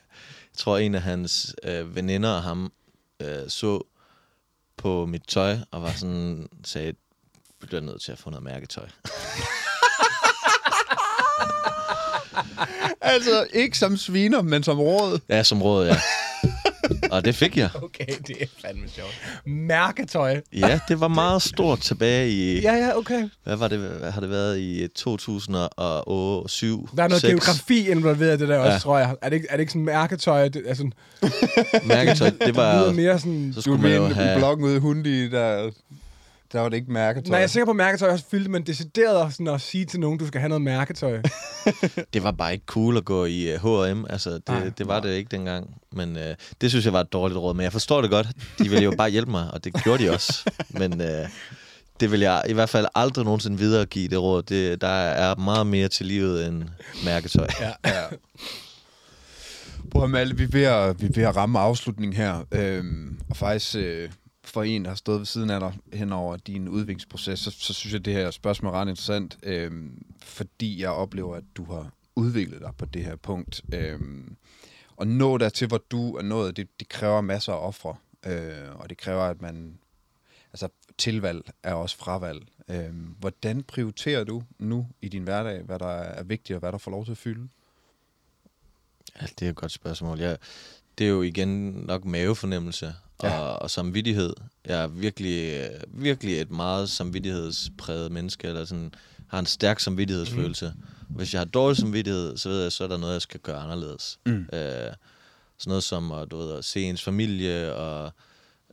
tror en af hans øh, veninder og ham øh, så på mit tøj og var sådan, sagde, du bliver nødt til at få noget mærketøj. Altså, ikke som sviner, men som råd. Ja, som råd, ja. og det fik jeg. Okay, det er fandme sjovt. Mærketøj. Ja, det var meget stort tilbage i... Ja, ja, okay. Hvad var det? Hvad har det været i 2007? Der er noget 6? geografi involveret i det der også, Ja. tror jeg. Er det, ikke- er det ikke sådan mærketøj? Det, er sådan, Mærketøj, det det var... mere sådan... Så Du skulle man jo have... bloggen ude i Hundi, der, der var det ikke mærketøj. Nej, jeg er sikker på, at mærketøj også fyldt, men decideret sådan at sige til nogen, du skal have noget mærketøj. Det var bare ikke cool at gå i uh, H&M. Altså, det, Nej. det var det ikke dengang. Men uh, det synes jeg var et dårligt råd. Men jeg forstår det godt. De ville jo bare hjælpe mig, og det gjorde de også. Men uh, det vil jeg i hvert fald aldrig nogensinde videregive, det råd. Det, der er meget mere til livet end mærketøj. Ja. Ja. Prøv at vi er ved at, vi er ved at ramme afslutningen her. Øhm, og faktisk øh, for en, der har stået ved siden af dig hen over din udviklingsproces, så, så synes jeg, at det her spørgsmål er ret interessant, øhm, fordi jeg oplever, at du har udviklet dig på det her punkt. Øhm, og nå dertil, hvor du er nået, det, det kræver masser af ofre, øh, og det kræver, at man... Altså, tilvalg er også fravalg. Øhm, hvordan prioriterer du nu i din hverdag, hvad der er vigtigt, og hvad der får lov til at fylde? Ja, det er et godt spørgsmål. Jeg, det er jo igen nok mavefornemmelse Ja. og, og samvittighed. Jeg er virkelig, øh, virkelig et meget samvittighedspræget menneske, eller sådan, har en stærk samvittighedsfølelse. Mm. Hvis jeg har dårlig samvittighed, så ved jeg, så er der noget, jeg skal gøre anderledes. Mm. Øh, sådan noget som at, du ved, at se ens familie og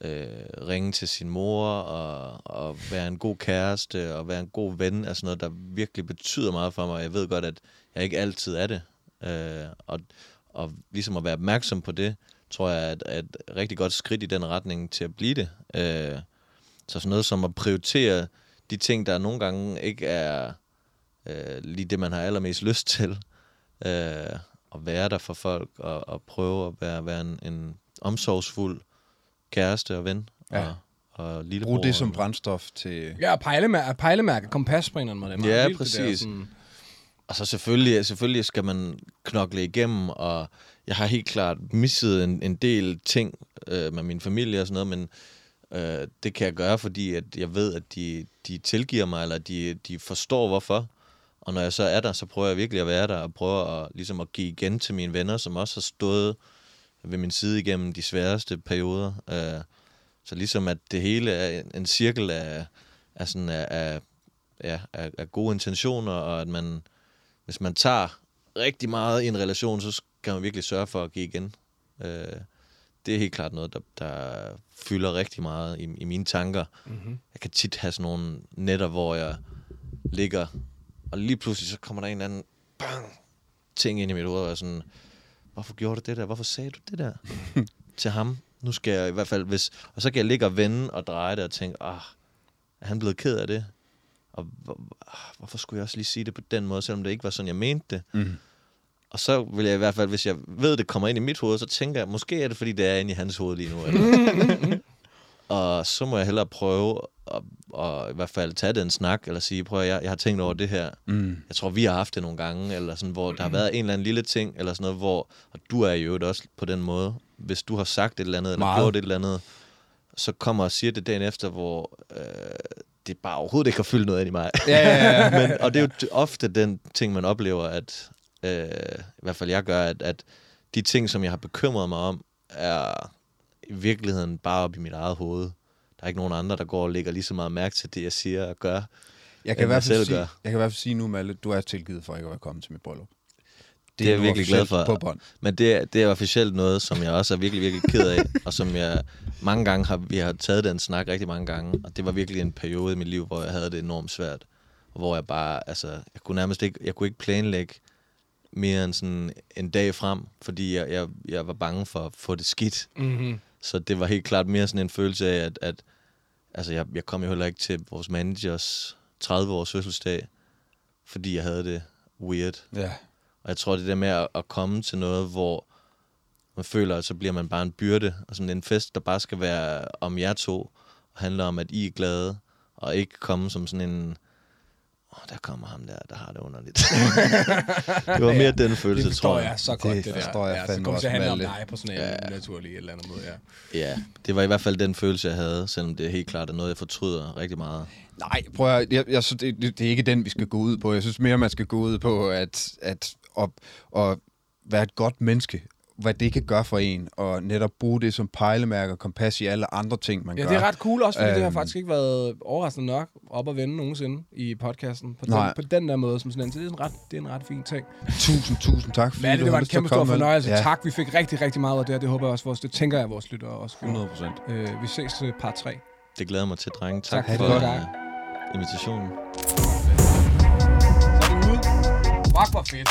øh, ringe til sin mor og, og være en god kæreste og være en god ven er sådan noget, der virkelig betyder meget for mig. Jeg ved godt, at jeg ikke altid er det. Øh, og, og ligesom at være opmærksom på det, tror jeg er et, er et rigtig godt skridt i den retning til at blive det. Øh, så sådan noget som at prioritere de ting, der nogle gange ikke er øh, lige det, man har allermest lyst til. Øh, at være der for folk og, og prøve at være, være en, en omsorgsfuld kæreste og ven. Ja. Og, og lillebror. Brug det som brændstof til... Ja, pejlemærke, pejlemærke kompas på en eller anden måde. Det meget Ja, vildt, det der, præcis. sådan- Og så selvfølgelig, selvfølgelig skal man knokle igennem, og jeg har helt klart misset en, en del ting øh, med min familie og sådan noget, men øh, det kan jeg gøre, fordi at jeg ved, at de, de tilgiver mig, eller de, de forstår hvorfor. Og når jeg så er der, så prøver jeg virkelig at være der, og prøver at, ligesom at give igen til mine venner, som også har stået ved min side igennem de sværeste perioder. Øh, så ligesom at det hele er en, en cirkel af, af, sådan af, af, ja, af, af gode intentioner, og at man, hvis man tager rigtig meget i en relation, så skal man virkelig sørge for at give igen. Øh, det er helt klart noget, der, der fylder rigtig meget i, i mine tanker. Mhm. Jeg kan tit have sådan nogle netter, hvor jeg ligger, og lige pludselig så kommer der en eller anden bang, ting ind i mit hoved, og jeg sådan, hvorfor gjorde du det der? Hvorfor sagde du det der til ham? Nu skal jeg i hvert fald, hvis... Og så kan jeg ligge og vende og dreje det og tænke, ah, er han blevet ked af det? Og hvor, hvorfor skulle jeg også lige sige det på den måde, selvom det ikke var sådan, jeg mente det? Mm. Og så vil jeg i hvert fald, hvis jeg ved, det kommer ind i mit hoved, så tænker jeg, måske er det, fordi det er inde i hans hoved lige nu. Eller? og så må jeg hellere prøve at, at, i hvert fald tage den snak, eller sige, prøv at jeg, jeg har tænkt over det her. Mm. Jeg tror, vi har haft det nogle gange, eller sådan, hvor der har været en eller anden lille ting, eller sådan noget, hvor, og du er jo også på den måde, hvis du har sagt et eller andet, eller Meget. gjort et eller andet, så kommer og siger det dagen efter, hvor øh, det bare overhovedet ikke har fyldt noget ind i mig. Ja, ja, ja. Men, og det er jo ofte den ting, man oplever, at øh, i hvert fald jeg gør, at, at de ting, som jeg har bekymret mig om, er i virkeligheden bare op i mit eget hoved. Der er ikke nogen andre, der går og lægger lige så meget mærke til det, jeg siger og gør. Jeg kan, i hvert fald selv sige, gør. jeg kan i hvert fald sige nu, Malle, du er tilgivet for ikke at være kommet til mit bryllup. Det er jeg virkelig glad for. På bånd. Men det, er- det er officielt noget, som jeg også er virkelig, virkelig ked af, og som jeg mange gange har, vi har taget den snak rigtig mange gange, og det var virkelig en periode i mit liv, hvor jeg havde det enormt svært, og hvor jeg bare, altså, jeg kunne nærmest ikke, jeg kunne ikke planlægge mere end sådan en dag frem, fordi jeg, jeg, jeg var bange for at få det skidt. Mm-hmm. Så det var helt klart mere sådan en følelse af, at, at altså jeg, jeg kom jo heller ikke til vores managers 30-års fødselsdag, fordi jeg havde det weird. Ja. Og jeg tror, det der med at, at komme til noget, hvor man føler, at så bliver man bare en byrde. Og sådan en fest, der bare skal være om jer to, og handler om, at I er glade, og ikke komme som sådan en... Oh, der kommer ham der, der har det underligt. det var mere den følelse, Det tror jeg. jeg så godt, Det det, der. forstår jeg ja, så fandme kommer det til at også, handle om Malte. dig på sådan en ja. naturlig eller andet måde, ja. Ja, det var i hvert fald den følelse, jeg havde, selvom det er helt klart er noget, jeg fortryder rigtig meget. Nej, prøv at, jeg, jeg, synes, det, det, er ikke den, vi skal gå ud på. Jeg synes mere, man skal gå ud på at, at, at, at være et godt menneske. Hvad det kan gøre for en, og netop bruge det som pejlemærke og kompas i alle andre ting, man Ja, gør. det er ret cool også, fordi øhm. det har Øhm. faktisk ikke været overraskende nok op at vende nogensinde i podcasten. På den, Nej. på den der måde, som sådan en. Så det er en ret, det er en ret fin ting. Tusind, tusind tak. fordi Men du det var en kæmpe stor fornøjelse. Ja, Ja. Tak, vi fik rigtig, rigtig meget af det, og det håber jeg også vores, det tænker jeg, vores lyttere også gjorde. 100 procent. Øh, vi ses til par 3. Det glæder mig til, drenge. Tak, Tak for for det. uh, invitationen. Så er vi ude. Fuck, hvor fedt.